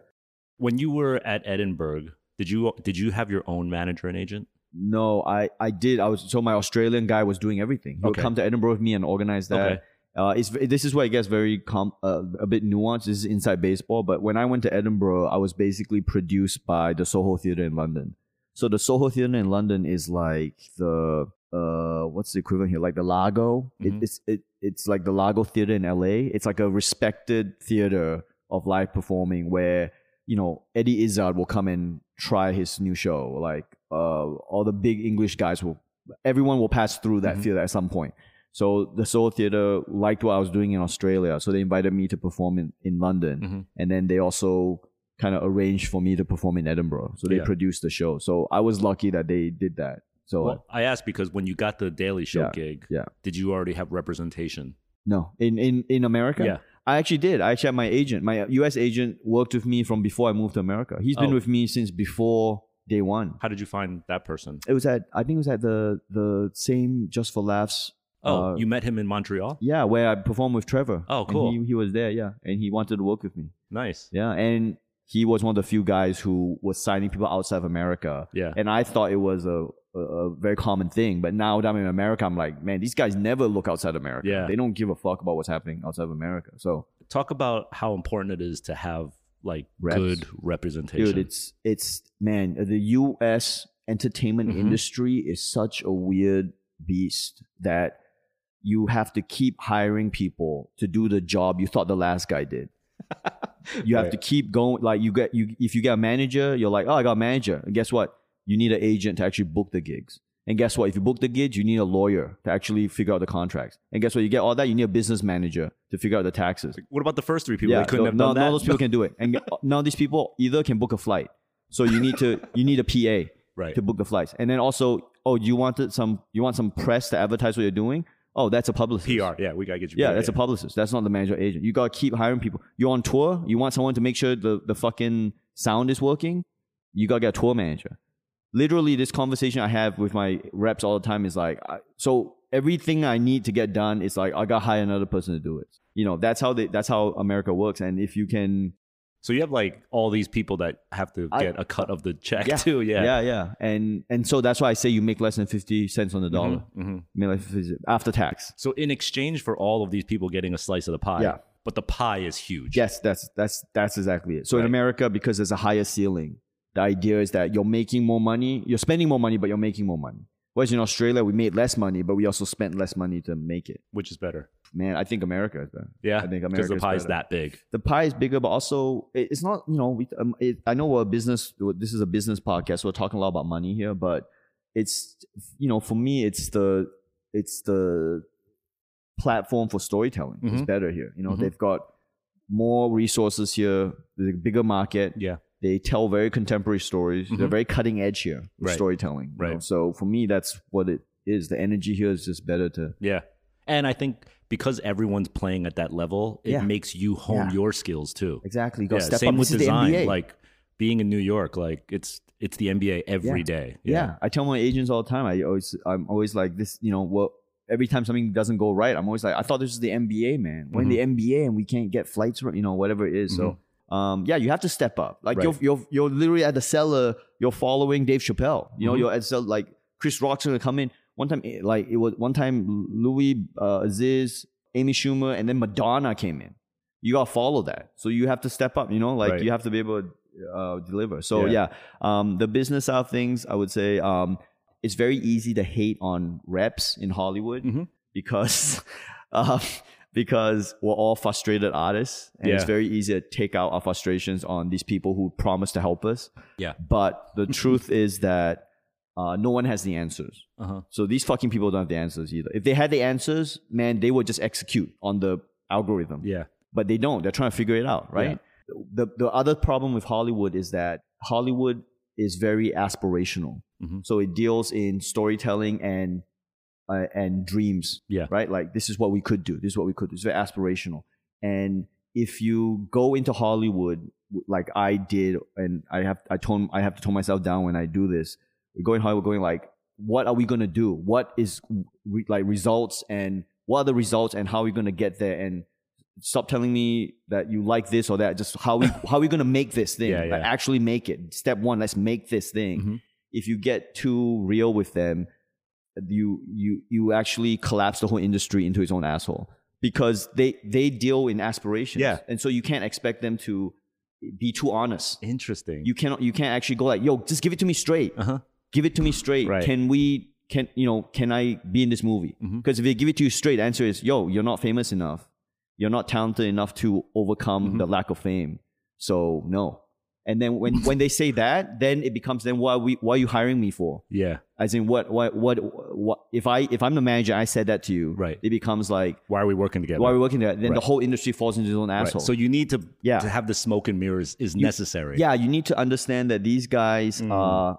when you were at Edinburgh, did you did you have your own manager and agent? No, I I did. I was so my Australian guy was doing everything. He would Okay. come to Edinburgh with me and organize that. Okay. Uh, it's this is where it gets very com- uh, a bit nuanced. This is inside baseball, but when I went to Edinburgh, I was basically produced by the Soho Theatre in London. So the Soho Theatre in London is like the uh what's the equivalent here like the Largo. Mhm. It, it's it, it's like the Largo Theater in LA. It's like a respected theater of live performing where you know Eddie Izzard will come and try his new show. Like uh all the big English guys will everyone will pass through that Mhm. theater at some point. So the Soho Theater liked what I was doing in Australia, so they invited me to perform in, in London, Mhm. and then they also kind of arranged for me to perform in Edinburgh. So they Yeah. produced the show. So I was lucky that they did that. So Well, I asked because when you got the Daily Show Yeah, gig, yeah. did you already have representation? no, in in in America, Yeah. I actually did. I actually had my agent, my U.S. agent, worked with me from before I moved to America. He's been Oh. with me since before day one. How did you find that person? It was at I think it was at the the same Just for Laughs. Oh, uh, you met him in Montreal? yeah, where I performed with Trevor. Oh, And cool. he, he was there, yeah, and he wanted to work with me. Nice. Yeah, and he was one of the few guys who was signing people outside of America. Yeah. And I thought it was a, a, a very common thing. But now that I'm in America, I'm like, man, these guys never look outside America. Yeah. They don't give a fuck about what's happening outside of America. So, Talk about how important it is to have like Reps. good representation. dude, it's, it's, man, the US entertainment Mhm. industry is such a weird beast that you have to keep hiring people to do the job you thought the last guy did. *laughs* You have Right. to keep going. Like you get you if you get a manager, you're like, oh, I got a manager. And guess what? You need an agent to actually book the gigs. And guess what? If you book the gigs, you need a lawyer to actually figure out the contracts. And guess what? You get all that. You need a business manager to figure out the taxes. what about the first three people? they couldn't have no, done that. none of those people can do it. And *laughs* none of these people either can book a flight. So you need to you need a PA *laughs* right. to book the flights. And then also, oh, you wanted some you want some press to advertise what you're doing? Oh, that's a publicist. PR. Yeah, we gotta get you. Yeah, PR, that's a publicist. That's not the manager agent. You gotta keep hiring people. You're on tour. You want someone to make sure the, the fucking sound is working. You gotta get a tour manager. Literally, this conversation I have with my reps all the time is like, I, so everything I need to get done is like I gotta hire another person to do it. You know, that's how they, that's how America works. And if you can, So you have like all these people that have to get a cut of the check Yeah. too. Yeah. yeah, yeah, and and so that's why I say you make less than fifty cents on the dollar. Mhm, mhm. Make less than 50 after tax. So in exchange for all of these people getting a slice of the pie, Yeah. but the pie is huge. Yes, that's that's that's exactly it. So in America, because there's a higher ceiling, the idea is that you're making more money, you're spending more money, but you're making more money. Whereas in Australia, we made less money, but we also spent less money to make it. which is better. Man, I think America is better. Yeah, I think America because the pie is better. that big. The pie is bigger, but also it- it's not. You know, we, um, it, I know we're a business. This is a business podcast. So we're talking a lot about money here, but it's you know, for me, it's the it's the platform for storytelling. It's Mhm. better here. You know, Mhm. they've got more resources here, the bigger market. Yeah. They tell very contemporary stories. They're Mhm. very cutting edge here Right. storytelling. you know. Right. So for me, that's what it is. The energy here is just better to. Yeah. And I think because everyone's playing at that level, it Yeah. makes you hone Yeah. your skills too. Exactly. To Yeah, step same up. with This design. Like being in New York, like it's it's the NBA every Yeah. day. Yeah. I tell my agents all the time. I always, I'm always like this. You know, well, every time something doesn't go right, I'm always like, I thought this was the NBA, man. We're in the NBA and we can't get flights, you know, whatever it is. So, um, yeah, you have to step up. Like Mm-hmm. Right. you're, you're, you're literally at the cellar. You're following Dave Chappelle. You know, Mhm. you're at cell like Chris Rock's gonna come in. One time, eh, like it was one time, Louis uh, Aziz, Amy Schumer, and then Madonna came in. You gotta follow that. So you have to step up. You know, like Right. you have to be able to uh, deliver. So Yeah. yeah, um, the business side of things, I would say, um, it's very easy to hate on reps in Hollywood Mhm. because uh, *laughs* because we're all frustrated artists, and it's very easy to take out our frustrations on these people who promise to help us. Yeah. But the *laughs* truth is that uh, no one has the answers. Uh-huh. So these fucking people don't have the answers either. If they had the answers, man, they would just execute on the algorithm Yeah. but they don't. They're trying to figure it out, right? Yeah. The the other problem with Hollywood is that Hollywood is very aspirational. Mhm. So it deals in storytelling and uh, and dreams, Yeah. right? Like this is what we could do. This is what we could do. It's very aspirational. And if you go into Hollywood like I did, and I have I told I have to tone myself down when I do this. We're going to Hollywood, going like, what are we gonna do? What is re- like results and what are the results and how are we gonna get there? And stop telling me that you like this or that. Just how we *laughs* how are we gonna make this thing? Yeah, Like actually make it. Step one, let's make this thing. Mhm. If you get too real with them, you you you actually collapse the whole industry into its own asshole because they they deal in aspirations. Yeah. and so you can't expect them to be too honest. Interesting. You cannot you can't actually go like, yo, just give it to me straight. uh-huh. Give it to me straight. Right. Can we can you know can I be in this movie? Mhm. Because if they give it to you straight, the answer is yo, you're not famous enough. You're not talented enough to overcome Mhm. the lack of fame. So no. And then when when they say that, then it becomes then why are we why are you hiring me for? Yeah. As in what what what what if I if I'm the manager, I said that to you, Right. It becomes like Why are we working together? why are we working together? Then the whole industry falls into its own Right. asshole. So you need to Yeah. to have the smoke and mirrors is necessary. yeah, you need to understand that these guys Mm. are,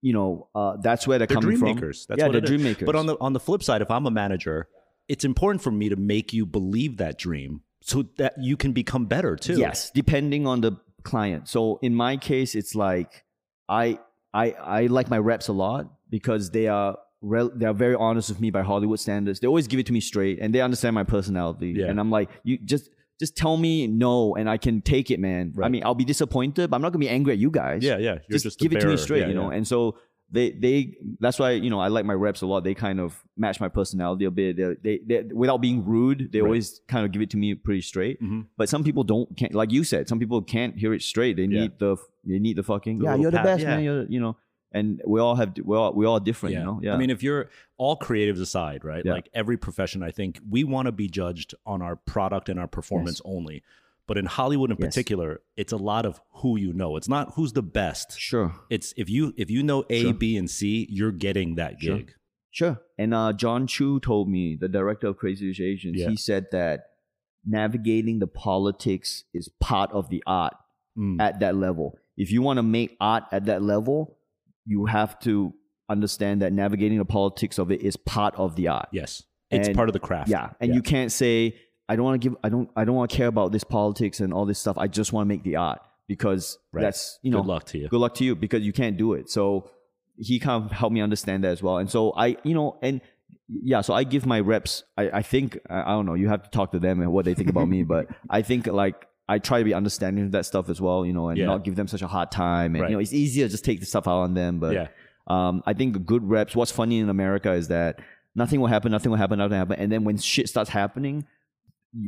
you know, uh, that's where they're, They're coming dream from. makers. That's yeah, what they're is. dream makers. But on the on the flip side, if I'm a manager, it's important for me to make you believe that dream so that you can become better too. yes, depending on the client. So in my case, it's like I I I like my reps a lot because they are rel- they are very honest with me by Hollywood standards. They always give it to me straight, and they understand my personality. Yeah. And I'm like, you just just tell me no, and I can take it, man. I mean, I'll be disappointed, but I'm not gonna be angry at you guys. Yeah, yeah. You're just, just, give it to me straight, Yeah, you know. yeah. And so they they that's why you know I like my reps a lot. They kind of match my personality a bit. They they, they without being rude, they Right. always kind of give it to me pretty straight. Mhm. But some people don't can't like you said. Some people can't hear it straight. They Yeah. need the they need the fucking yeah. You're the best yeah. man. You're you know. And we all have we're all we're all different. You know. Yeah. I mean, if you're all creatives aside, right? Yeah. Like every profession, I think we want to be judged on our product and our performance only. But in Hollywood in Yes. particular, it's a lot of who you know. It's not who's the best. sure. It's if you if you know A, Sure. B, and C, you're getting that gig. Sure. And uh, Jon Chu told me, the director of Crazy Rich Asians, Yeah. he said that navigating the politics is part of the art Mm. at that level. If you want to make art at that level, you have to understand that navigating the politics of it is part of the art. Yes, it's And- part of the craft. Yeah, and you can't say I don't want to give I don't I don't want to care about this politics and all this stuff. I just want to make the art because Right. that's you know Good luck to you. good luck to you because you can't do it. So he kind of helped me understand that as well. And so I, you know, and yeah, so I give my reps. I, I think I I don't know. You have to talk to them and what they think about me, but *laughs* I think like I try to be understanding of that stuff as well, you know, and Yeah. not give them such a hard time. And Right. you know, it's easier to just take the stuff out on them. But Yeah. um, I think good reps. What's funny in America is that nothing will happen, nothing will happen, nothing will happen, and then when shit starts happening,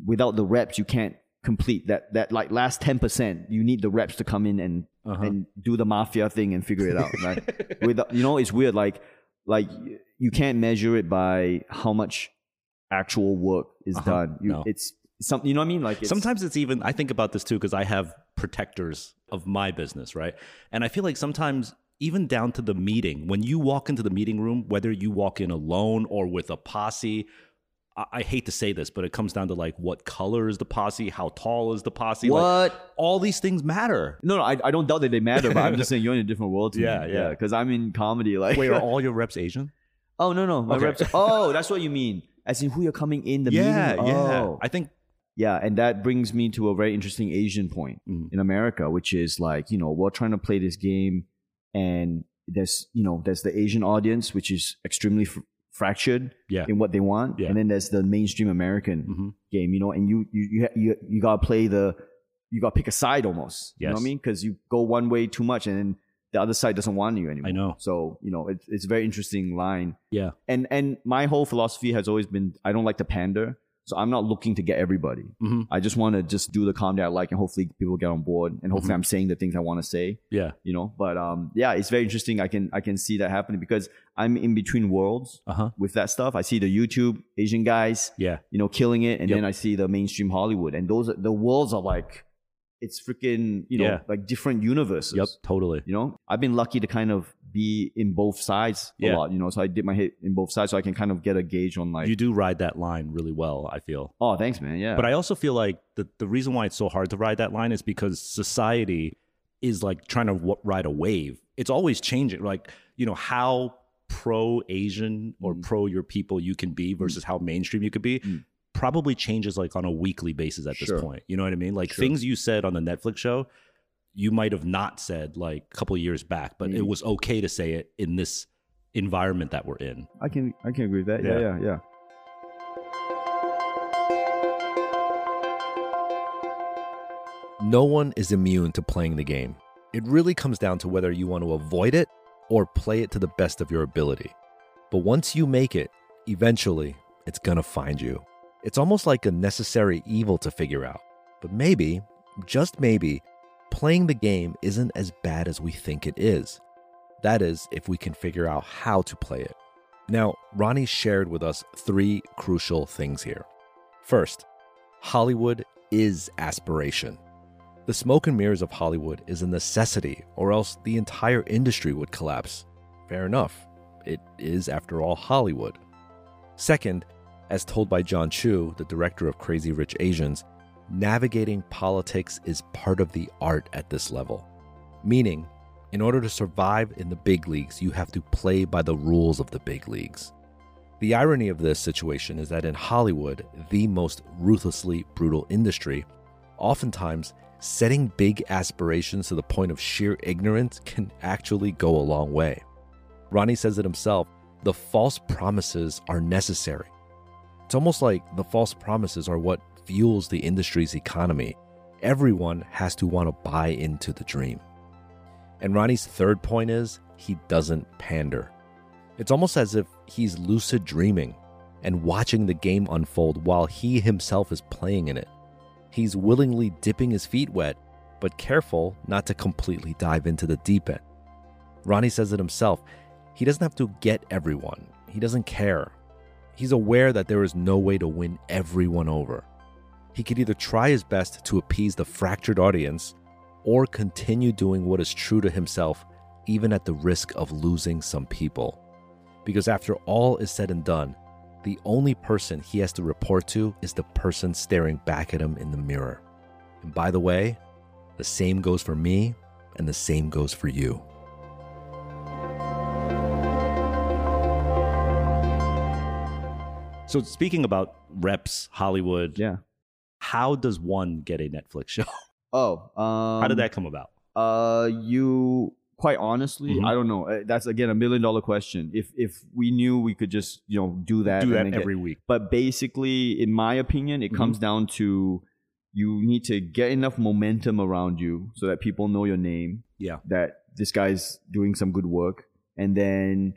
without the reps, you can't complete that that like last ten percent. You need the reps to come in and Uh-huh. and do the mafia thing and figure it out. Right? *laughs* With you know, it's weird. Like like you can't measure it by how much actual work is Uh-huh. done. You, No. It's some. You know what I mean? Like it's, sometimes it's even i think about this too because i have protectors of my business right and i feel like sometimes even down to the meeting when you walk into the meeting room whether you walk in alone or with a posse I, I hate to say this but it comes down to like what color is the posse how tall is the posse like, what. all these things matter no, no, I, I don't doubt that they matter, but I'm just *laughs* saying you're in a different world. To Yeah, me. yeah. Because I'm in comedy. Like, wait are *laughs* all your reps asian oh no, no, my Okay. reps. Oh, that's what you mean. As in who you're coming in the yeah meeting. yeah Oh. i think Yeah, and that brings me to a very interesting Asian point Mhm. in America, which is like, you know, we're trying to play this game and there's, you know, there's the Asian audience, which is extremely fr- fractured yeah in what they want. Yeah. And then there's the mainstream American Mhm. game, you know, and you, you, you, you, you gotta play the, you gotta pick a side almost. You know what I mean? Cause you go one way too much and then the other side doesn't want you anymore. I know. So, you know, it's, it's a very interesting line yeah and and my whole philosophy has always been I don't like to pander, so I'm not looking to get everybody. Mhm. I just want to just do the comedy I like, and hopefully people get on board, and hopefully Mm-hmm. I'm saying the things I want to say. yeah You know, but um, yeah, it's very interesting. I can I can see that happening because I'm in between worlds uh-huh with that stuff. I see the YouTube Asian guys, yeah you know, killing it, and Yep. then I see the mainstream Hollywood, and those are, the worlds are like, it's freaking you know Yeah. like different universes. yep totally You know, I've been lucky to kind of be in both sides a Yeah. lot. You know, so I did my hit in both sides, so I can kind of get a gauge on like. you do ride that line really well i feel oh, thanks, man. Yeah, But I also feel like the, the reason why it's so hard to ride that line is because society is like trying to w- ride a wave. It's always changing. Like, you know, how pro Asian or Mm. pro your people you can be versus how mainstream you could be Mm. probably changes like on a weekly basis at this point. You know what I mean? Like Sure. things you said on the Netflix show, you might have not said like a couple years back, but it Mm. was okay to say it in this environment that we're in. I can I can agree with that. Yeah, Yeah. yeah, yeah. No one is immune to playing the game. It really comes down to whether you want to avoid it or play it to the best of your ability. But once you make it, eventually it's gonna find you. It's almost like a necessary evil to figure out. But maybe, just maybe, playing the game isn't as bad as we think it is. That is, if we can figure out how to play it. Now, Ronnie shared with us three crucial things here. First, Hollywood is aspiration. The smoke and mirrors of Hollywood is a necessity, or else the entire industry would collapse. Fair enough. It is, after all, Hollywood. Second, as told by Jon Chu, the director of Crazy Rich Asians, navigating politics is part of the art at this level. Meaning, in order to survive in the big leagues, you have to play by the rules of the big leagues. The irony of this situation is that in Hollywood, the most ruthlessly brutal industry, oftentimes setting big aspirations to the point of sheer ignorance can actually go a long way. Ronnie says it himself the false promises are necessary. It's almost like the false promises are what fuels the industry's economy. Everyone has to want to buy into the dream. And Ronnie's third point is he doesn't pander. It's almost as if he's lucid dreaming and watching the game unfold while he himself is playing in it. He's willingly dipping his feet wet, but careful not to completely dive into the deep end. Ronnie says it himself he doesn't have to get everyone, he doesn't care. He's aware that there is no way to win everyone over. He could either try his best to appease the fractured audience or continue doing what is true to himself, even at the risk of losing some people. Because after all is said and done, the only person he has to report to is the person staring back at him in the mirror. And by the way, the same goes for me, and the same goes for you. So speaking about reps, Hollywood, Yeah. How does one get a Netflix show? *laughs* Oh, um, How did that come about? Uh, you quite honestly, Mhm. I don't know. Uh, That's again a million dollar question. If if we knew we could just you know do that, Do that then get- every week. but basically, in my opinion, it Mhm. comes down to you need to get enough momentum around you so that people know your name. Yeah. That this guy's doing some good work, and then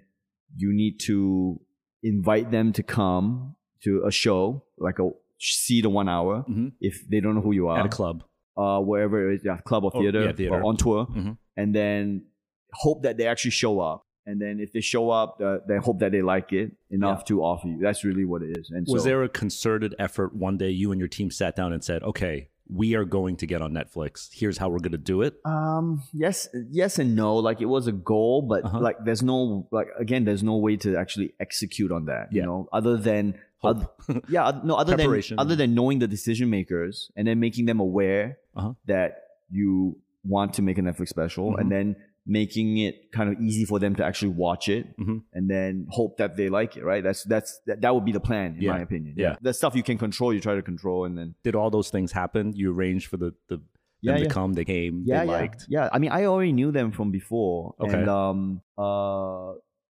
you need to invite them to come to a show, like a see the one hour, Mhm. if they don't know who you are At a club. uh, wherever it is, yeah, club or Oh, theater, yeah, theater. or on tour, Mhm. and then hope that they actually show up. And then if they show up, uh, then hope that they like it enough to offer you. That's really what it is. And Was so, there a concerted effort one day you and your team sat down and said, okay, we are going to get on Netflix. Here's how we're going to do it? Um. Yes. Yes and no. Like it was a goal, but Uh-huh. like there's no like again, there's no way to actually execute on that. You know, other than Hope. *laughs* yeah, no, other than other than knowing the decision makers and then making them aware Uh-huh. that you want to make a Netflix special, Mhm. and then making it kind of easy for them to actually watch it, Mhm. and then hope that they like it. Right. That's that's that, that would be the plan, in Yeah. my opinion. Yeah. The stuff you can control, you try to control, and then Did all those things happen? You arranged for the, the Yeah, them to come, they came, yeah, they yeah, liked. yeah. I mean, I already knew them from before, Okay. and um, uh,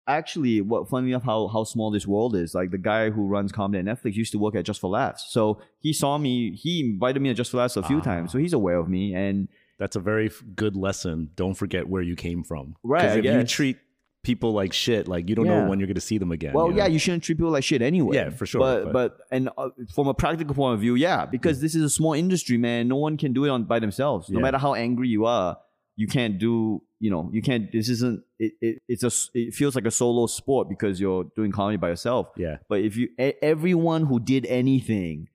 actually, what funny enough, how how small this world is. Like the guy who runs comedy at Netflix used to work at Just for Laughs, so he saw me. He invited me to Just for Laughs a few Ah. times, so he's aware of me. And That's a very good lesson. Don't forget where you came from. Right, 'Cause I if you treat people like shit, like you don't Yeah. know when you're going to see them again. well, you yeah, know? you shouldn't treat people like shit anyway. Yeah, for sure, But but, and uh, from a practical point of view, yeah, because this is a small industry, man. No one can do it on by themselves. No Yeah. matter how angry you are, you can't do. You know, you can't. This isn't. It, it it's a. It feels like a solo sport because you're doing comedy by yourself. yeah. But if you, everyone who did anything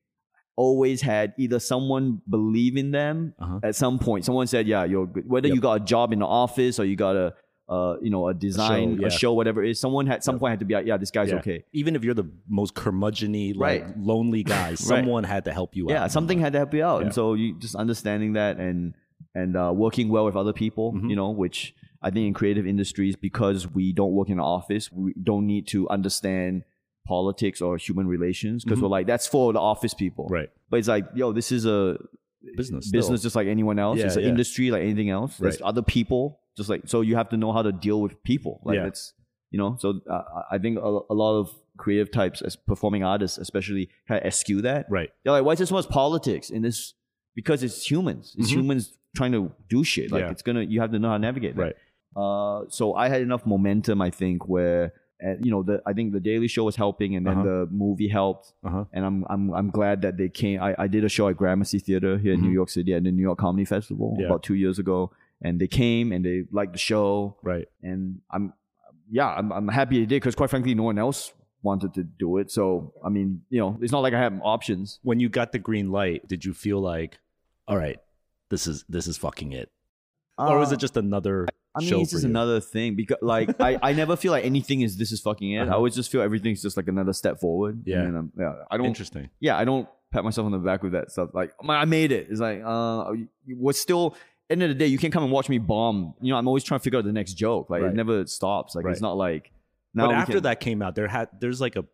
always had either someone believe in them Uh-huh. at some point. Someone said, "Yeah, you're good." Whether Yep. you got a job in the office or you got a, uh, you know, a design, a show, yeah. whatever it is, someone had some Yep. point had to be like, "Yeah, this guy's Yeah. okay." Even if you're the most curmudgeony, like Right. lonely guy, *laughs* someone had to help you out. Yeah, something had to help you out, and so you just understanding that and and uh, working well with other people, Mhm. you know, which I think in creative industries because we don't work in an office, we don't need to understand politics or human relations because Mhm. we're like that's for the office people. Right. But it's like, yo, this is a Business. still. business just like anyone else. Yeah, it's an yeah. industry like anything else. There's other people, just like so. You have to know how to deal with people. Like Yeah. it's you know. So uh, I think a, a lot of creative types, as performing artists, especially, kind of eschew that. Right. They're like, why is this so much politics in this? Because it's humans. It's Mhm. humans trying to do shit. Like Yeah. it's gonna. You have to know how to navigate. that. Right. Uh, so I had enough momentum, I think, where. Uh you know, the I think the Daily Show was helping, and then Uh-huh. the movie helped Uh-huh. and I'm I'm I'm glad that they came. I, I did a show at Gramercy Theater here in Mhm. New York City at the New York Comedy Festival Yeah. about two years ago, and they came and they liked the show, Right. and I'm yeah, I'm, I'm happy he did because quite frankly, no one else wanted to do it. So I mean, you know, it's not like I have options. When you got the green light, did you feel like, all right, this is this is fucking it, or was Uh, it just another? I mean, show it's for just you? another thing because, like, I, I never feel like anything is this is fucking it. I Uh-huh. always just feel everything's just like another step forward. Yeah. And I'm- yeah. I don't. Interesting. Yeah, I don't pat myself on the back with that stuff. Like, I made it. It's like, uh, what's still. End of the day, you can't come and watch me bomb. You know, I'm always trying to figure out the next joke. Like, Right. it never stops. Like, Right. it's not like. Now but after can- that came out, there had there's like a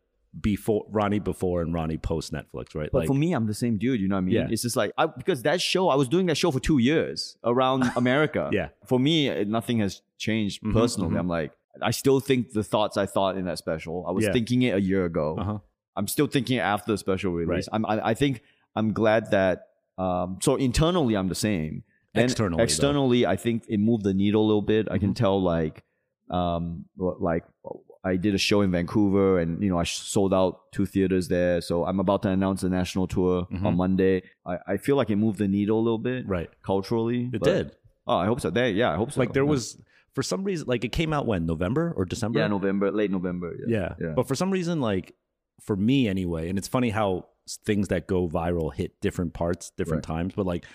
before Ronnie before and Ronnie post Netflix, right? But like for me, I'm the same dude. You know what I mean? Yeah. It's just like I, because that show, I was doing that show for two years around *laughs* America. Yeah. For me, nothing has changed Mhm, personally. mhm. I'm like, I still think the thoughts I thought in that special. I was Yeah. thinking it a year ago. uh-huh. I'm still thinking it after the special release. Right. I'm, I, I think I'm glad that. Um, so internally, I'm the same. And Externally, though. I think it moved the needle a little bit. I Mm-hmm. can tell, like, um, like I did a show in Vancouver, and you know I sold out two theaters there. So I'm about to announce a national tour Mhm. on Monday. I, I feel like it moved the needle a little bit right. culturally. It but- did. Oh, I hope so. There, yeah, I hope so. Like there Yeah. was for some reason like it came out when November or December. yeah, November, late November. Yeah, yeah. yeah. But for some reason, like for me anyway, and it's funny how things that go viral hit different parts, different times. But like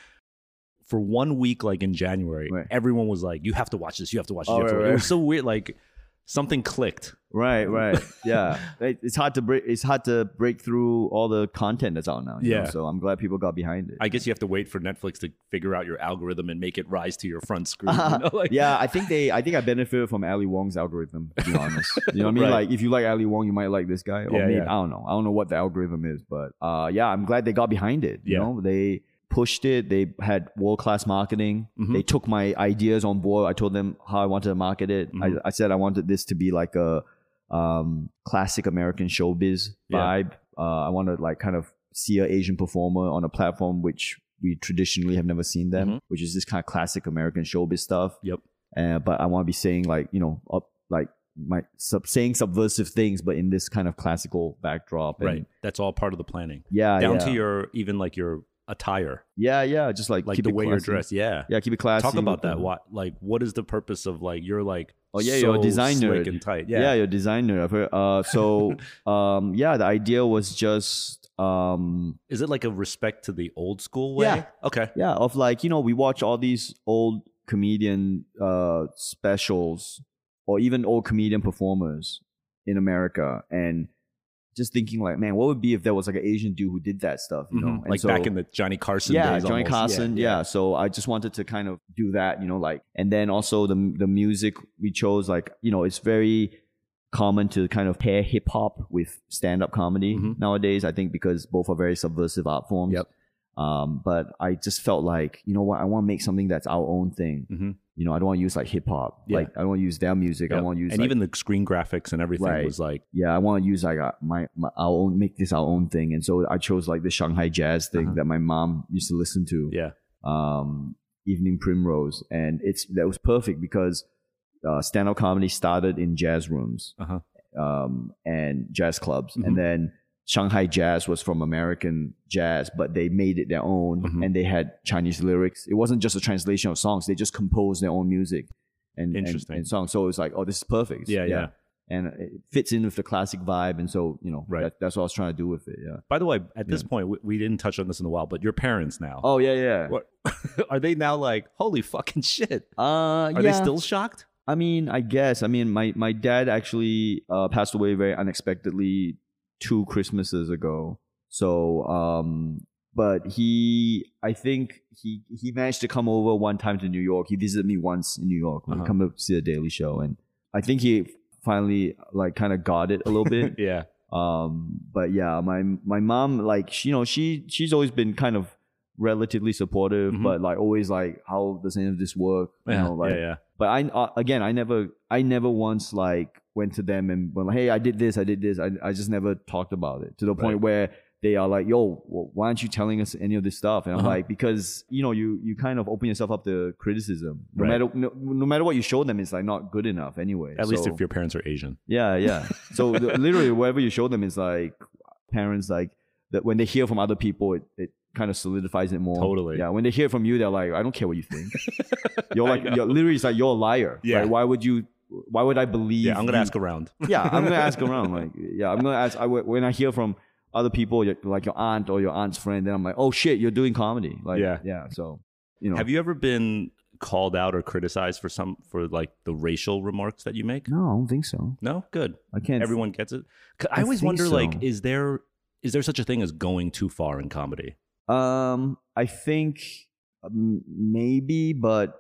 for one week, like in January, Right. everyone was like, "You have to watch this. You have to watch this." Oh, you have to right, It was so weird. Like something clicked. Right, *laughs* right. Yeah, it's hard to break. It's hard to break through all the content that's out now. you know, Yeah. So I'm glad people got behind it. I guess you have to wait for Netflix to figure out your algorithm and make it rise to your front screen. you *laughs* know? like, yeah, I think they. I think I benefited from Ali Wong's algorithm. To be honest, you know what I mean. *laughs* Right. Like, if you like Ali Wong, you might like this guy. Or Yeah, maybe, yeah. I don't know. I don't know what the algorithm is, but uh, yeah, I'm glad they got behind it. You Yeah. know, they pushed it. They had world class marketing. Mhm. They took my ideas on board. I told them how I wanted to market it. Mhm. I, I said I wanted this to be like a um, classic American showbiz Yeah. vibe. Uh, I want to like kind of see an Asian performer on a platform which we traditionally have never seen them, Mhm. which is this kind of classic American showbiz stuff. Yep. Uh, but I want to be saying like you know up like my sub, saying subversive things, but in this kind of classical backdrop. And Right. That's all part of the planning. Yeah. Down yeah. to your even like your attire, Yeah, yeah. Just like like keep the it way you're dressed. Yeah. Yeah, keep it classy. Talk about that. What like what is the purpose of like you're like Oh, yeah, so you're a designer. slick and tight. Yeah, Yeah. you're a designer. I've heard. Uh, so *laughs* um, yeah, the idea was just um, Is it like a respect to the old school way? Yeah. Okay. yeah, of like you know we watch all these old comedian uh specials or even old comedian performers in America and just thinking like, man, what would be if there was like an Asian dude who did that stuff, you know? Mhm. And Like so- back in the Johnny Carson yeah, days. Johnny almost. Carson. Yeah, So I just wanted to kind of do that, you know, like, and then also the the music we chose, like, you know, it's very common to kind of pair hip hop with stand up comedy Mhm. nowadays. I think because both are very subversive art forms. Yep. Um, but I just felt like, you know what, I want to make something that's our own thing. Mhm. You know, I don't want to use like hip hop. Yeah. Like I don't want to use their music. I want to use and like, even the screen graphics and everything Right. was like yeah, I want to use like a, my, my our own make this our own thing. And so I chose like the Shanghai jazz thing Uh-huh. that my mom used to listen to yeah. um, Evening Primrose, and it's that was perfect because uh, stand-up comedy started in jazz rooms Uh-huh. um, and jazz clubs, Mhm. and then Shanghai jazz was from American jazz, but they made it their own, Mhm. and they had Chinese lyrics. It wasn't just a translation of songs; they just composed their own music and and, Interesting. and songs. So it was like, oh, this is perfect. Yeah, yeah. And it fits in with the classic vibe, and so you know, Right. that, that's what I was trying to do with it. Yeah. By the way, at this point, we, we didn't touch on this in a while, but your parents now. Oh yeah, yeah. What *laughs* are they now like? Holy fucking shit! Uh, Are yeah. they still shocked? I mean, I guess. I mean, my my dad actually uh, passed away very unexpectedly two Christmases ago. So, um, but he, I think he he managed to come over one time to New York. He visited me once in New York. when Uh-huh. Come up to see the Daily Show, and I think he finally like kind of got it a little bit. *laughs* Yeah. Um, but yeah, my my mom, like she, you know, she she's always been kind of relatively supportive, Mhm. but like always like, how does any of this work? You Yeah. know, like, yeah. Yeah. but I uh, again, I never, I never once like went to them and went like, hey, I did this, I did this. I, I just never talked about it to the point Right. where they are like, yo, why aren't you telling us any of this stuff? And I'm Uh-huh. like, because you know, you you kind of open yourself up to criticism. No Right. matter no, no matter what you show them, it's like not good enough anyway. At least if your parents are Asian. yeah, yeah. *laughs* So the, literally, whatever you show them is like parents like that. When they hear from other people, it, it kind of solidifies it more. Totally. Yeah. When they hear from you, they're like, I don't care what you think. *laughs* you're like, you're literally it's like you're a liar. Yeah. Right? Why would you why would I believe? Yeah, I'm gonna you- ask around. yeah, I'm gonna ask *laughs* around. Like, yeah, I'm gonna ask. I, when I hear from other people, like your aunt or your aunt's friend, then I'm like, oh shit, you're doing comedy. Like, Yeah. yeah. So, you know, Have you ever been called out or criticized for some for like the racial remarks that you make? No, I don't think so. No, good. I can't. Everyone gets it. I I always wonder, like, is there is there such a thing as going too far in comedy? Um, I think um, maybe, but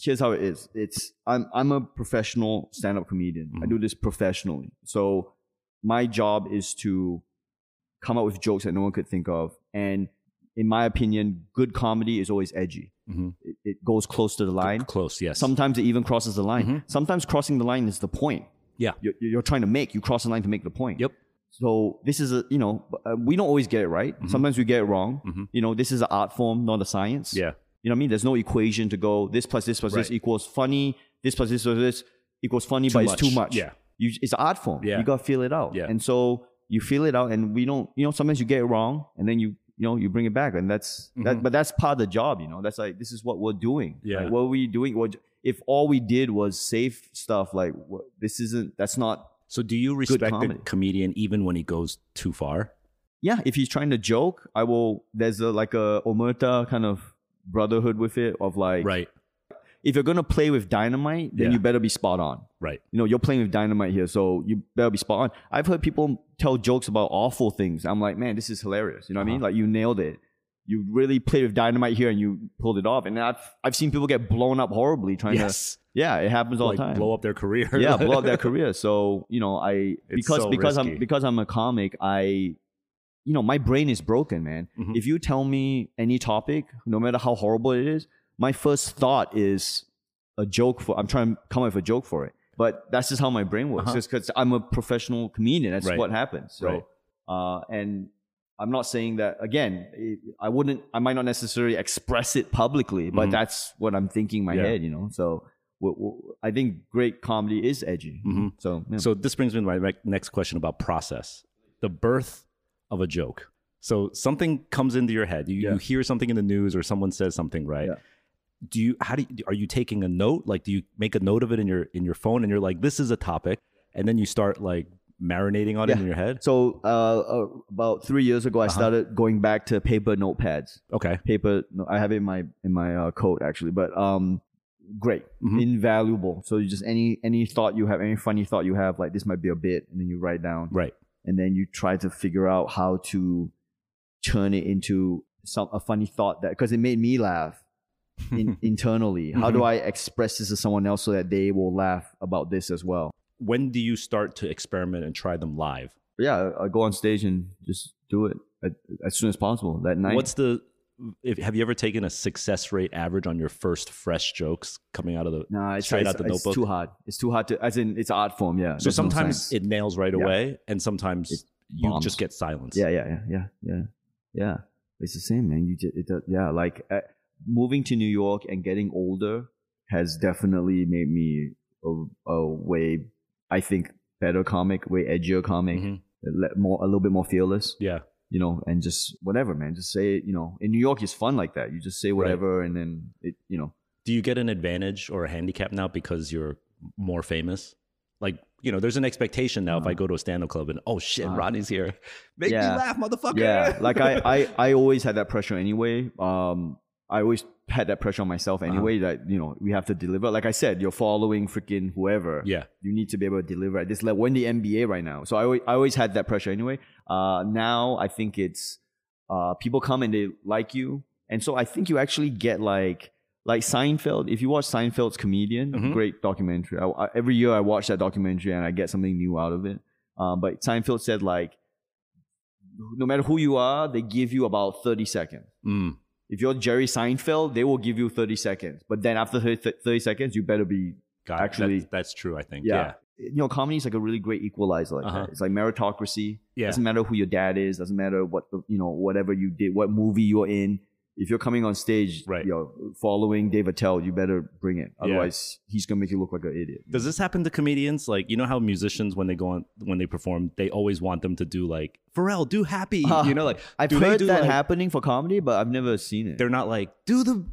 here's how it is. It's I'm I'm a professional stand-up comedian. I Mhm. do this professionally. So my job is to come up with jokes that no one could think of, and in my opinion, good comedy is always edgy. Mm-hmm. It, it goes close to the line. Close, yes. Sometimes it even crosses the line. Mhm. Sometimes crossing the line is the point. Yeah. You're, you're trying to make. You cross the line to make the point. Yep. So this is a you know uh, we don't always get it right. Mhm. Sometimes we get it wrong. Mhm. You know this is an art form, not a science. yeah, You know what I mean? There's no equation to go this plus this plus this equals funny. This plus this plus this equals funny, Too but much. it's too much. Yeah. You, it's an art form. Yeah. You got to feel it out. Yeah. And so you feel it out, and we don't. You know, sometimes you get it wrong, and then you you know you bring it back, and that's that. Mhm. But that's part of the job. You know, that's like this is what we're doing. Yeah. Like, what are we doing? What if all we did was safe stuff? Like what, this isn't. That's not. So do you respect the comedian even when he goes too far? Yeah. If he's trying to joke, I will. There's a like a omerta kind of brotherhood with it of like Right, if you're gonna play with dynamite, then Yeah. you better be spot on. right. You know, you're playing with dynamite here, so you better be spot on. I've heard people tell jokes about awful things. I'm like, man, this is hilarious. You know what I mean? Uh-huh. Like you nailed it. You really played with dynamite here and you pulled it off. And I've I've seen people get blown up horribly trying Yes, to. Yeah, it happens all like the time. blow up their career. yeah, blow up their *laughs* career. So you know, I It's because so because risky. I'm because I'm a comic, I. You know, my brain is broken, man. Mhm. If you tell me any topic, no matter how horrible it is, my first thought is a joke for. I'm trying to come up with a joke for it, but that's just how my brain works. Uh-huh. Just because I'm a professional comedian, that's Right. what happens. So, Right. uh, and I'm not saying that again. It, I wouldn't. I might not necessarily express it publicly, but Mhm. that's what I'm thinking in my Yeah. head. You know, so. w- w- I think great comedy is edgy. Mhm. So, yeah. So this brings me to my next question about process. The birth of a joke. So something comes into your head. You, Yeah. you hear something in the news or someone says something, right? Yeah. Do you how do you, are you taking a note? Like do you make a note of it in your in your phone and you're like this is a topic and then you start like marinating on it in your head? So uh, uh, about three years ago, I Uh-huh. started going back to paper notepads. Okay. Paper, no, I have it in my in my uh, coat actually, but um, great, Mhm. invaluable. So you just any any thought you have, any funny thought you have, like this might be a bit, and then you write down, Right. And then you try to figure out how to turn it into some a funny thought that because it made me laugh *laughs* in, internally. How do Mhm. I express this to someone else so that they will laugh about this as well? When do you start to experiment and try them live? yeah, I go on stage and just do it as, as soon as possible that night. What's the if, have you ever taken a success rate average on your first fresh jokes coming out of the it's, straight it's, out the it's notebook? It's too hard. It's too hard to, as in, it's art form. Yeah. So There's no sometimes it nails right Yeah. away, and sometimes It you bombs. just get silence. yeah, yeah, yeah, yeah, yeah, yeah. It's the same, man. You just, it, does- yeah, like uh, moving to New York and getting older has definitely made me a, a way, I think, better comic, way edgier comic, Mhm. a le- more, a little bit more fearless. Yeah. You know, and just whatever, man. Just say, it, you know, in New York, it's fun like that. You just say whatever, and then it, you know, Do you get an advantage or a handicap now because you're more famous? Like, you know, there's an expectation now if I Uh. go to a stand up club and, oh shit, Uh. Ronnie's here. Make Yeah. me laugh, motherfucker. yeah. Like I, I, I always had that pressure anyway. Um, I always had that pressure on myself Uh-huh. anyway. That you know, we have to deliver. Like I said, you're following freaking whoever. yeah. You need to be able to deliver at this level. We're in the NBA right now, so I, always, I always had that pressure anyway. Uh, now I think it's uh, people come and they like you, and so I think you actually get like like Seinfeld. If you watch Seinfeld's Comedian, Mhm. great documentary. I, I- every year I watch that documentary and I get something new out of it. Um, but Seinfeld said like, no matter who you are, they give you about thirty seconds. Mm. If you're Jerry Seinfeld, they will give you 30 seconds. But then after 30, 30 seconds, you better be. Actually- That- that's true, I think. yeah. Yeah. You know, comedy is like a really great equalizer. Like Uh-huh. that. It's like meritocracy. Yeah. Doesn't matter who your dad is. Doesn't matter what the, you know, whatever you did, what movie you're in. If you're coming on stage, Right. you know, following Dave Attell, you better bring it. Otherwise, he's gonna make you look like an idiot. Does this happen to comedians? Like, you know how musicians, when they go on, when they perform, they always want them to do like, Pharrell, do happy. Uh, you know, like, I've heard that like- happening for comedy, but I've never seen it. they're not like, do the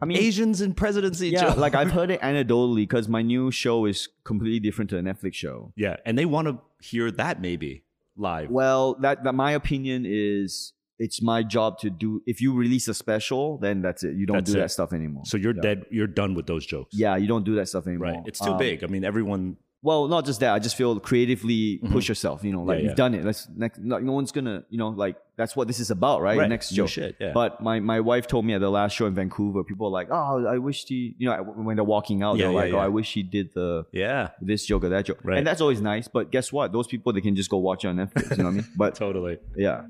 I mean, Asians in presidency. yeah, like I've *laughs* heard it anecdotally because my new show is completely different to a Netflix show. yeah, and they want to hear that maybe live. Well, that, that my opinion is it's my job to do. If you release a special, then that's it. You don't That's do it. that stuff anymore. so you're yeah. dead. You're done with those jokes. Yeah, you don't do that stuff anymore. right. It's too Um, big. I mean, everyone. Well, not just that. I just feel creatively push yourself. You know, like Mm-hmm. Yeah, you've done it. Let's next. Like, no one's gonna. You know, like that's what this is about, right? Right. Next New show. shit, yeah. But my my wife told me at the last show in Vancouver, people are like, oh, I wish he. You know, when they're walking out, they're like, oh. I wish he did the Yeah, this joke or that joke. Right. And that's always nice. But guess what? Those people they can just go watch it on Netflix. You know what I mean? *laughs* But totally. yeah.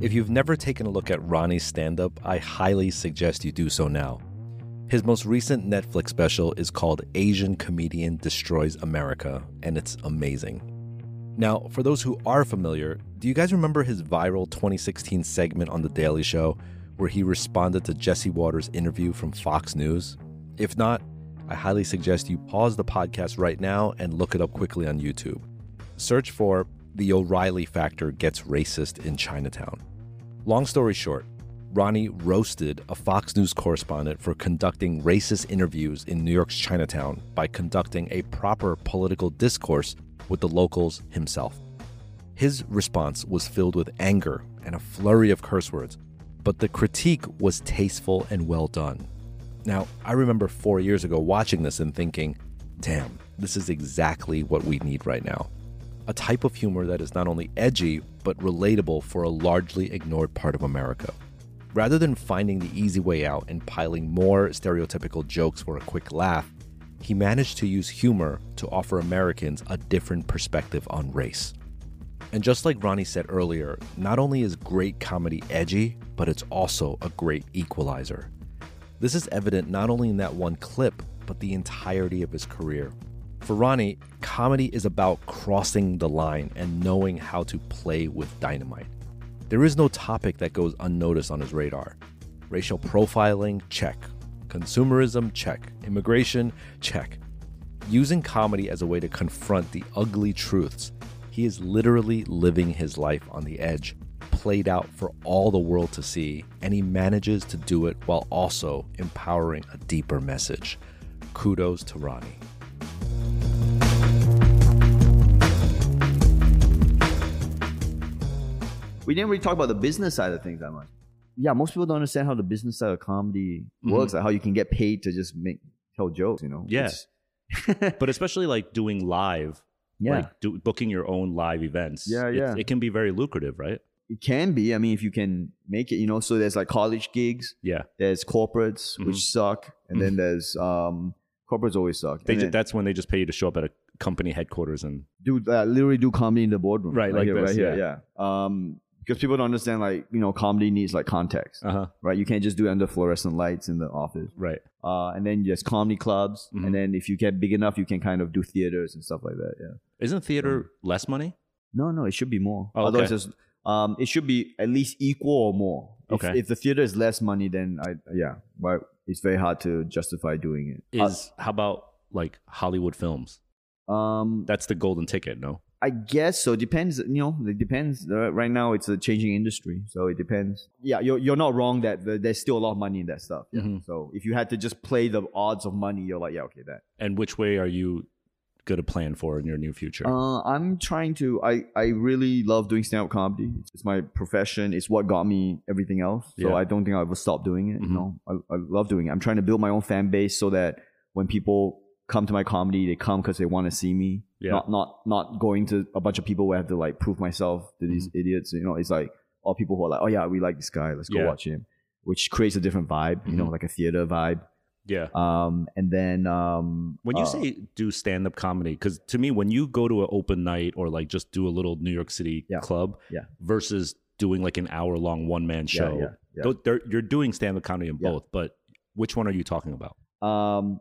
If you've never taken a look at Ronnie's stand up, I highly suggest you do so now. His most recent Netflix special is called Asian Comedian Destroys America, and it's amazing. Now, for those who are familiar, do you guys remember his viral 2016 segment on The Daily Show where he responded to Jesse Watters' interview from Fox News? If not, I highly suggest you pause the podcast right now and look it up quickly on YouTube. Search for The O'Reilly Factor Gets Racist in Chinatown. Long story short, Ronnie roasted a Fox News correspondent for conducting racist interviews in New York's Chinatown by conducting a proper political discourse with the locals himself. His response was filled with anger and a flurry of curse words, but the critique was tasteful and well done. Now, I remember four years ago watching this and thinking, damn, this is exactly what we need right now. A type of humor that is not only edgy, but relatable for a largely ignored part of America. Rather than finding the easy way out and piling more stereotypical jokes for a quick laugh, he managed to use humor to offer Americans a different perspective on race. And just like Ronnie said earlier, not only is great comedy edgy, but it's also a great equalizer. This is evident not only in that one clip, but the entirety of his career. For Ronnie, comedy is about crossing the line and knowing how to play with dynamite. There is no topic that goes unnoticed on his radar. Racial profiling, check. Consumerism, check. Immigration, check. Using comedy as a way to confront the ugly truths, he is literally living his life on the edge, played out for all the world to see, and he manages to do it while also empowering a deeper message. Kudos to Ronnie. We didn't really talk about the business side of things that much. Yeah, most people don't understand how the business side of comedy Mhm. works, like how you can get paid to just make tell jokes. You know? Yeah. *laughs* But especially like doing live, yeah. like do, booking your own live events. Yeah, yeah. It can be very lucrative, right? it can be. I mean, if you can make it, you know. So there's like college gigs. Yeah. There's corporates Mhm. which suck, and then there's um corporates always suck. They And ju- then that's when they just pay you to show up at a company headquarters and do uh, literally do comedy in the boardroom. Right, like here, this, right here, yeah. Um, because people don't understand, like you know, comedy needs like context, uh huh. right? You can't just do it under fluorescent lights in the office. Right. Uh, and then there's comedy clubs, Mhm. and then if you get big enough, you can kind of do theaters and stuff like that. Yeah. Isn't theater less money? No, no, it should be more. Oh, okay. it's, um, it should be at least equal or more. If, Okay. If the theater is less money, then I yeah, but it's very hard to justify doing it. Is how about like Hollywood films? Uh, um, That's the golden ticket, no? I guess so. Depends. You know, it depends. Uh, right now, it's a changing industry, so it depends. Yeah, you're you're not wrong that the, there's still a lot of money in that stuff. Yeah. Mhm. So if you had to just play the odds of money, you're like, yeah, okay, that. And which way are you going to plan for in your new future? Uh, I'm trying to. I I really love doing stand up comedy. It's my profession. It's what got me everything else. So Yeah. I don't think I'll ever stop doing it. Mhm. You know, I, I love doing it. I'm trying to build my own fan base so that when people come to my comedy, they come because they want to see me. Yeah. Not not not going to a bunch of people where I have to like prove myself to these idiots. You know, it's like all people who are like, oh yeah, we like this guy. Let's go Yeah. watch him. Which creates a different vibe. You know, Mhm. like a theater vibe. yeah. Um, and then um, When you uh, say do stand up comedy, because to me, when you go to an open night or like just do a little New York City Yeah. club Yeah. versus doing like an hour long one man show, yeah, you're doing stand up comedy in both, but which one are you talking about? Um,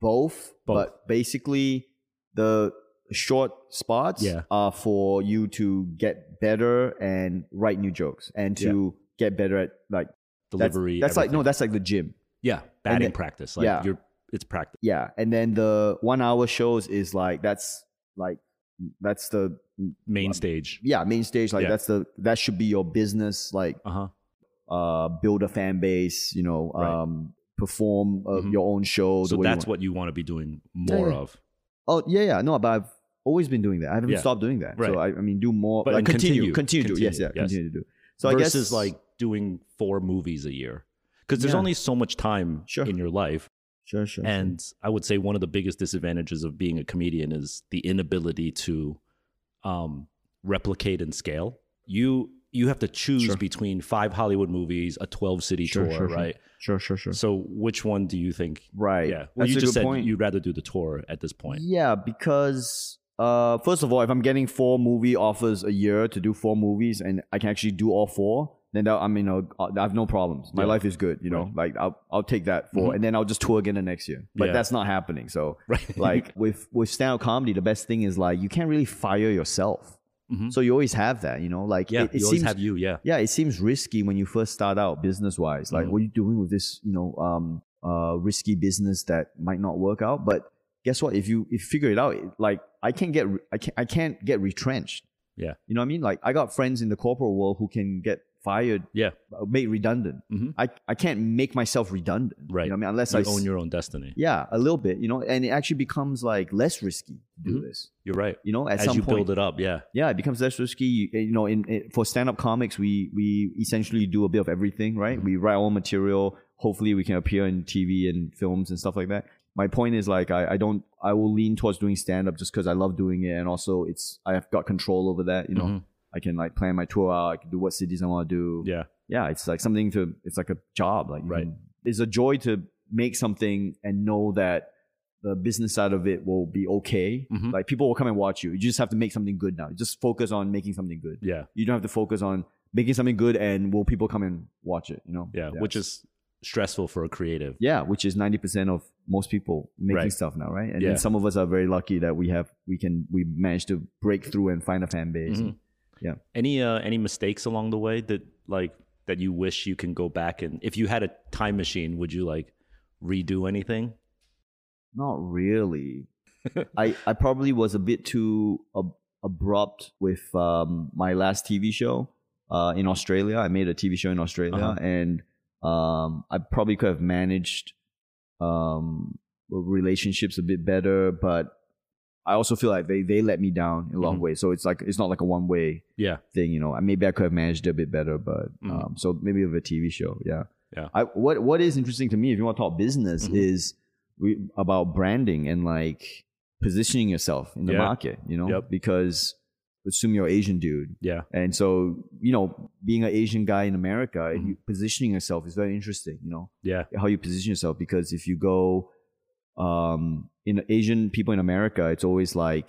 both, Both. but basically the short spots Yeah. are for you to get better and write new jokes and to get better at like Delivery. That's, like no, that's like the gym. yeah, batting then- practice. Like yeah. you're, it's practice. Yeah, and then the one hour shows is like that's like that's the Main stage. yeah main stage. Like Yeah. that's the that should be your business. Like Uh huh. uh, build a fan base. You know, Right. um, perform uh, Mhm. your own show. So way you that's what you want to be doing more Yeah. of. Oh yeah, yeah. No, but I've always been doing that. I haven't Yeah. stopped doing that. Right. So I, I mean, do more. But like, continue, continue, continue, to do. Yes, yeah, continue, yes. continue to do. So I guess versus like doing four movies a year. Because there's only so much time Sure. in your life. sure, sure, sure. And I would say one of the biggest disadvantages of being a comedian is the inability to um, replicate and scale. You you have to choose Sure. between five Hollywood movies, a 12 city Sure, tour, sure, right? sure, sure, sure. So which one do you think? Right. Yeah. Well, That's you just said point. you'd rather do the tour at this point. Yeah, because uh, first of all, if I'm getting four movie offers a year to do four movies, and I can actually do all four, then that, I mean, uh, I have no problems. My Yeah. life is good. You know, Right. like I'll I'll take that for, Mhm. and then I'll just tour again the next year. But Yeah. that's not happening. So *laughs* Right. like with with stand up comedy, the best thing is like you can't really fire yourself. Mhm. So you always have that. You know, like yeah, it, it you always seems have you. Yeah. yeah, it seems risky when you first start out business wise. Like, Mhm. what are you doing with this, you know, um, uh, risky business that might not work out? But guess what? If you if you figure it out, it- like I can't get I can't I can't get retrenched. Yeah. you know what I mean? Like I got friends in the corporate world who can get fired, Yeah. uh, made redundant. Mhm. I I can't make myself redundant. Right. You know I mean? Unless You I own your own destiny. yeah, a little bit. You know, and it actually becomes like less risky to do Mhm. this. You're right. You know, at As some you point build it up, yeah. yeah, it becomes less risky. You, you know, in, in for stand up comics, we we essentially do a bit of everything, right? Mhm. We write our own material. Hopefully, we can appear in TV and films and stuff like that. My point is like I, I don't I will lean towards doing stand up just because I love doing it, and also it's I've got control over that. You know, Mhm. I can like plan my tour out. I can do what cities I want to do. Yeah. yeah, it's like something to. It's like a job. Like you Right. can- it's a joy to make something and know that the business side of it will be okay. Mhm. Like people will come and watch you. You just have to make something good now. Just focus on making something good. Yeah. You don't have to focus on making something good and will people come and watch it, you know? Yeah. Which is stressful for a creative. yeah, which is 90% of most people making Right. stuff now, right? And Yeah. then some of us are very lucky that we have we can we managed to break through and find a fan base. Mhm. Yeah. Any uh any mistakes along the way that like that you wish you can go back and if you had a time machine, would you like redo anything? Not really. *laughs* I I probably was a bit too ab- abrupt with um, my last TV show uh, in Australia. I made a TV show in Australia, Uh-huh. and um, I probably could have managed um, relationships a bit better. But I also feel like they they let me down in a long Mhm. way. So it's like it's not like a one way Yeah. thing, you know. Maybe I could have managed it a bit better, but Mhm. um, so maybe with a TV show, yeah. Yeah. I what what is interesting to me, if you want to talk business, Mhm. is we, about branding and like positioning yourself in the Yeah. market, you know, Yep. because assume you're Asian dude, Yeah. and so you know, being an Asian guy in America, you, positioning yourself is very interesting, you know, Yeah. how you position yourself because if you go um in Asian people in America, it's always like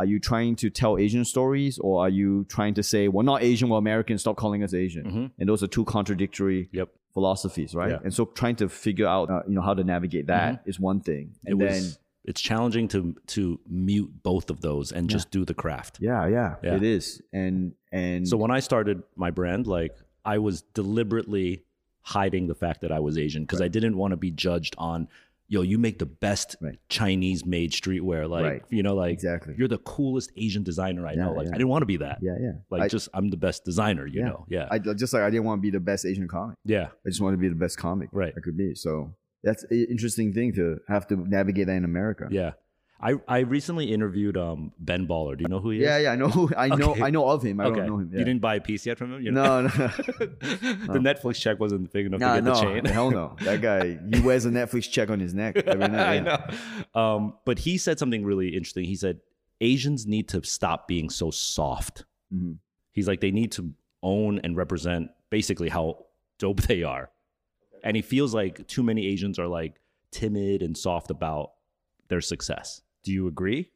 are you trying to tell Asian stories or are you trying to say we're not Asian, we're American, stop calling us Asian? Mhm. And those are two contradictory Yep. philosophies, right? Yeah. And so trying to figure out, uh, you know, how to navigate that is one thing. Mm-hmm. It then, was it's challenging to to mute both of those and just do the craft. yeah, yeah, Yeah. it is. And and So when I started my brand, like I was deliberately hiding the fact that I was Asian because I didn't want to be judged on, yo, you make the best Right. Chinese made streetwear. Like, Right. you know, like exactly, you're the coolest Asian designer I Yeah, know. Like yeah. I didn't want to be that. yeah, yeah. Like I, just I'm the best designer, you Yeah. know. Yeah. I uh, just like I didn't want to be the best Asian comic. yeah. I just wanted to be the best comic Right. I could be. So that's an interesting thing to have to navigate that in America. Yeah. I, I recently interviewed um Ben Baller. Do you know who he is? yeah, yeah. I know. who- I know. Okay. I know of him. I okay. don't know him. Yeah. You didn't buy a piece yet from him? You no, no, *laughs* *laughs* the Netflix check wasn't big enough no, to get no. the chain. *laughs* Hell no. That guy, he wears a Netflix check on his neck every night. I know. Um, but he said something really interesting. He said Asians need to stop being so soft. Mhm. He's like they need to own and represent basically how dope they are. And he feels like too many Asians are like timid and soft about their success. Do you agree?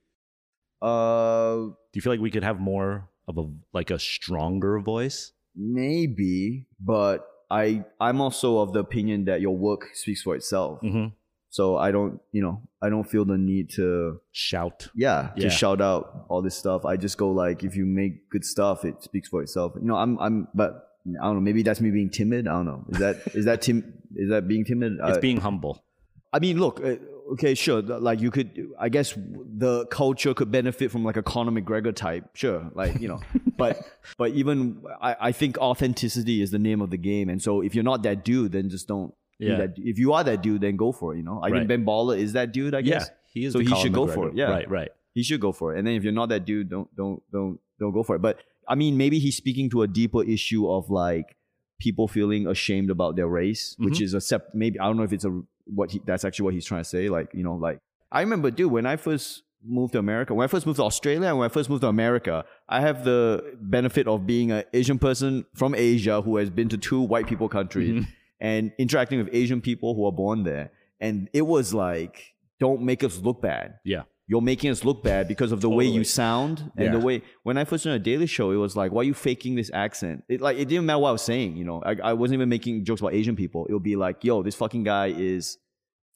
Uh, Do you feel like we could have more of a like a stronger voice? maybe, but I I'm also of the opinion that your work speaks for itself. Mm-hmm. So I don't, you know, I don't feel the need to, Shout. yeah, to Yeah. shout out all this stuff. I just go like, if you make good stuff, it speaks for itself. You know, I'm, I'm, but I don't know. Maybe that's me being timid. I don't know. Is that, is that tim? Is that being timid? It's Uh, being humble. I mean, look, uh, okay, sure. Like you could, I guess the culture could benefit from like a Conor McGregor type, sure. Like you know, *laughs* but but even I, I think authenticity is the name of the game, and so if you're not that dude, then just don't. Yeah. that- if you are that dude, then go for it. You know, I Right. think Ben Baller is that dude. I guess. Yeah, he is. So he Colin should go for it, yeah. right, right. he should go for it. And then if you're not that dude, don't don't don't don't go for it. But I mean, maybe he's speaking to a deeper issue of like people feeling ashamed about their race, which Mm-hmm. is a sep. Maybe I don't know if it's a what he that's actually what he's trying to say. Like you know, like I remember, dude, when I first moved to America, when I first moved to Australia, and when I first moved to America, I have the benefit of being an Asian person from Asia who has been to two white people countries Mm-hmm. and interacting with Asian people who are born there. And it was like, don't make us look bad Yeah, you're making us look bad because of the way you sound and the way when I first did a Daily Show, it was like, why are you faking this accent? It like it didn't matter what I was saying, you know. I, I wasn't even making jokes about Asian people. It would be like, yo, this fucking guy is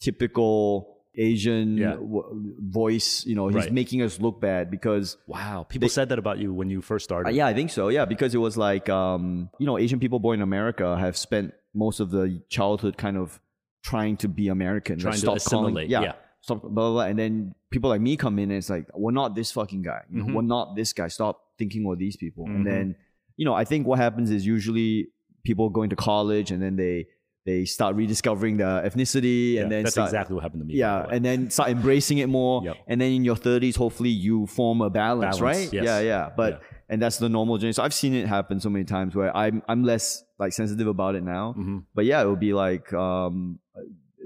typical Asian Yeah. w- voice. You know, he's Right. making us look bad because wow. People said that about you when you first started. uh, yeah, I think so. Yeah, because it was like, um, you know, Asian people born in America have spent most of the childhood kind of trying to be American, Trying like, to stop calling- assimilate, yeah, yeah. Stop blah, blah blah. And then people like me come in and it's like, we're not this fucking guy. You know, Mhm. we're not this guy. Stop thinking we're these people. Mhm. And then, you know, I think what happens is usually people going to college and then they they start rediscovering their ethnicity Yeah, and then that's start, exactly what happened to me. yeah, and then start embracing it more. Yep. And then in your 30s, hopefully you form a balance, Balance, right? yes. Yeah, yeah. But Yeah. and that's the normal journey. So I've seen it happen so many times where I'm I'm less like sensitive about it now. Mhm. But yeah, it would be like um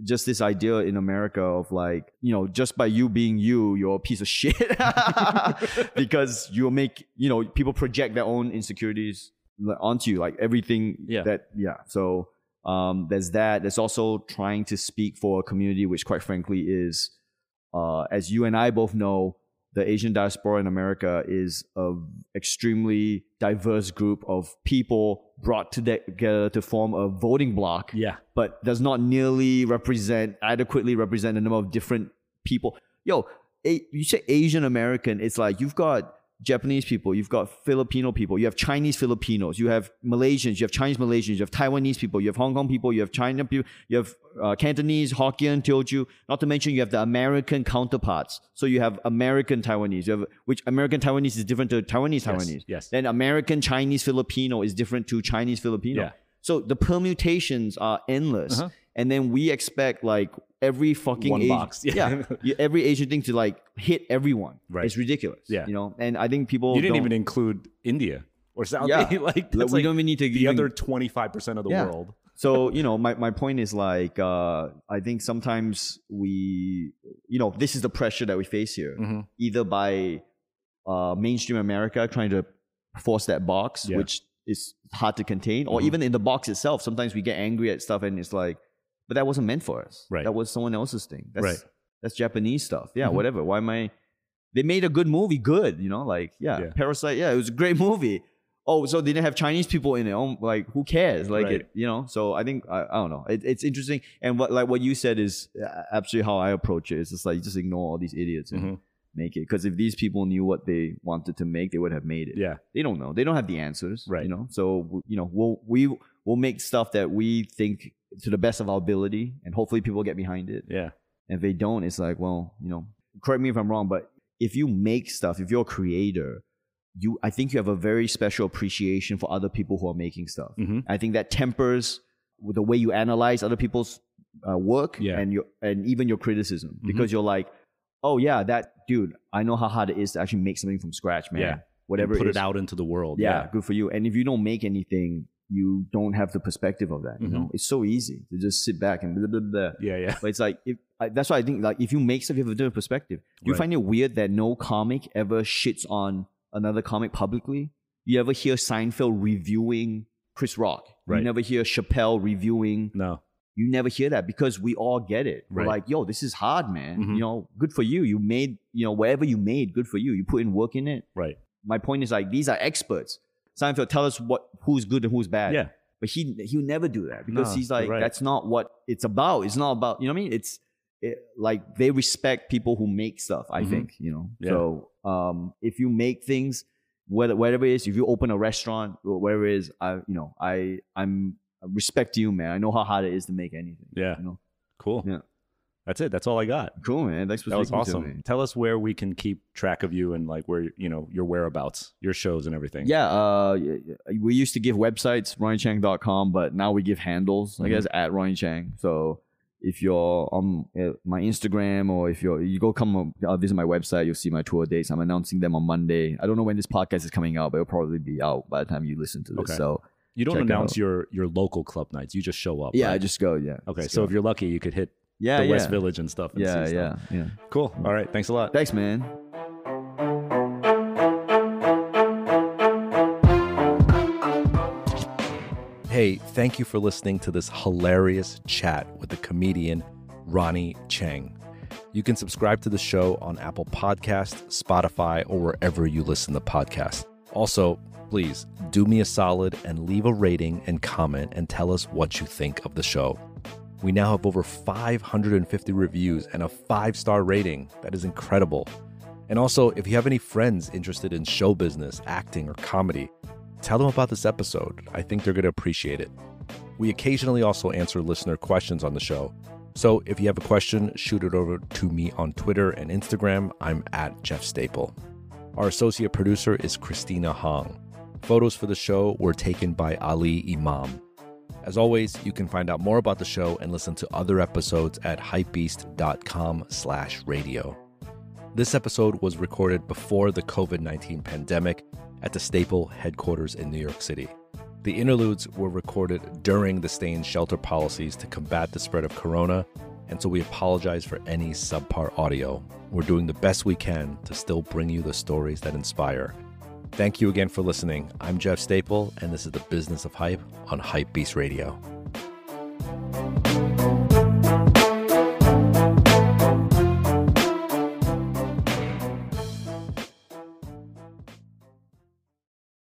just this idea in America of like, you know, just by you being you, you're a piece of shit. *laughs* because you'll make, you know, people project their own insecurities onto you, like everything Yeah. that yeah. So um there's that. There's also trying to speak for a community which quite frankly is uh as you and I both know, the Asian diaspora in America is a extremely diverse group of people brought together to form a voting bloc yeah, but does not nearly represent adequately represent the number of different people. Yo, a, you say Asian American, it's like you've got Japanese people, you've got Filipino people, you have Chinese Filipinos, you have Malaysians, you have Chinese Malaysians, you have Taiwanese people, you have Hong Kong people, you have China people, you have uh, Cantonese, Hokkien, Teochew. Not to mention you have the American counterparts. So you have American Taiwanese, you have which American Taiwanese is different to Taiwanese Taiwanese. yes. Then American Chinese Filipino is different to Chinese Filipino. Yeah. So the permutations are endless, Uh-huh. And then we expect like every fucking One Asian, box. *laughs* yeah, Yeah. every Asian thing to like hit everyone. Right. It's ridiculous. Yeah. you know, and I think people you didn't don't- even include India or South. Yeah. *laughs* Like we like don't even need to the even- other twenty five percent of the Yeah. world. so you know my, my point is like uh, i think sometimes we you know this is the pressure that we face here Mhm. either by uh, mainstream america trying to force that box Yeah. which is hard to contain or Mhm. even in the box itself sometimes we get angry at stuff and it's like but that wasn't meant for us. Right. that was someone else's thing. That's Right. that's japanese stuff. Yeah Mhm. whatever. Why am i they made a good movie good you know like yeah, Yeah. parasite yeah it was a great movie. Oh so they didn't have chinese people in it. Oh, like who cares? Like Right. it you know? So i think i, I don't know. It, it's interesting. And what like what you said is uh, absolutely how i approach it. It's just like just ignore all these idiots and Mhm. make it. Because if these people knew what they wanted to make they would have made it. Yeah, they don't know. They don't have the answers Right. you know? So you know we'll we will make stuff that we think to the best of our ability and hopefully people get behind it yeah, and if they don't, it's like, well, you know, correct me if I'm wrong, but if you make stuff, if you're a creator, you I think you have a very special appreciation for other people who are making stuff. Mhm. I think that tempers the way you analyze other people's uh, work Yeah. Mm-hmm. and your and even your criticism because you're like, oh yeah, that dude, I know how hard it is to actually make something from scratch, man. Yeah. Whatever put it it out into the world. Yeah, good for you. And if you don't make anything, you don't have the perspective of that. You Mm-hmm. know, it's so easy to just sit back and blah blah blah. yeah, yeah. But it's like if I, that's why I think like if you make stuff, you have a different perspective. Do you Right. find it weird that no comic ever shits on another comic publicly? You ever hear Seinfeld reviewing Chris Rock? Right. You never hear Chappelle reviewing. No, You never hear that because we all get it. Right. We're like, yo, this is hard, man. Mhm. You know, good for you. You made, you know, whatever you made, good for you. You put in work in it. right. My point is like these are experts. Seinfeld, tell us what who's good and who's bad. Yeah, But he he'll never do that because No, he's like right. that's not what it's about. It's not about you know what I mean. It's it, like they respect people who make stuff. I Mhm. think you know. Yeah. So um, if you make things, whether whatever it is, if you open a restaurant, or whatever it is, I you know I I'm I respect you, man. I know how hard it is to make anything. yeah. You know. Cool. Yeah. That's it. That's all I got. Cool, man. Thanks for That was speaking to me. awesome. Tell us where we can keep track of you and like where you know your whereabouts, your shows, and everything. Yeah, uh, we used to give websites, ronniechieng.com, but now we give handles, I Mhm. guess, at Ronnie Chieng. So if you're on uh, my Instagram or if you're, you go come uh, visit my website, you'll see my tour dates. I'm announcing them on Monday. I don't know when this podcast is coming out, but it'll probably be out by the time you listen to this. Okay. So You don't announce your your local club nights. You just show up. yeah, I just go. Yeah. okay. So go. if you're lucky, you could hit yeah, the yeah. West Village and stuff. And yeah, yeah, stuff. yeah. Cool. All right. Thanks a lot. Thanks, man. Hey, thank you for listening to this hilarious chat with the comedian Ronnie Chieng. You can subscribe to the show on Apple Podcast, Spotify, or wherever you listen to podcasts. Also, please do me a solid and leave a rating and comment and tell us what you think of the show. We now have over 550 reviews and a five star rating. That is incredible. And also, if you have any friends interested in show business, acting, or comedy, tell them about this episode. I think they're going to appreciate it. We occasionally also answer listener questions on the show. So if you have a question, shoot it over to me on Twitter and Instagram. I'm at Jeff Staple. Our associate producer is Christina Hong. Photos for the show were taken by Ali Imam. As always, you can find out more about the show and listen to other episodes at hypebeast.com slash radio. This episode was recorded before the COVID 19 pandemic at the Staple headquarters in New York City. The interludes were recorded during the stay in shelter policies to combat the spread of corona, and so we apologize for any subpar audio. We're doing the best we can to still bring you the stories that inspire. Thank you again for listening. I'm Jeff Staple, and this is the Business of Hype on Hypebeast Radio.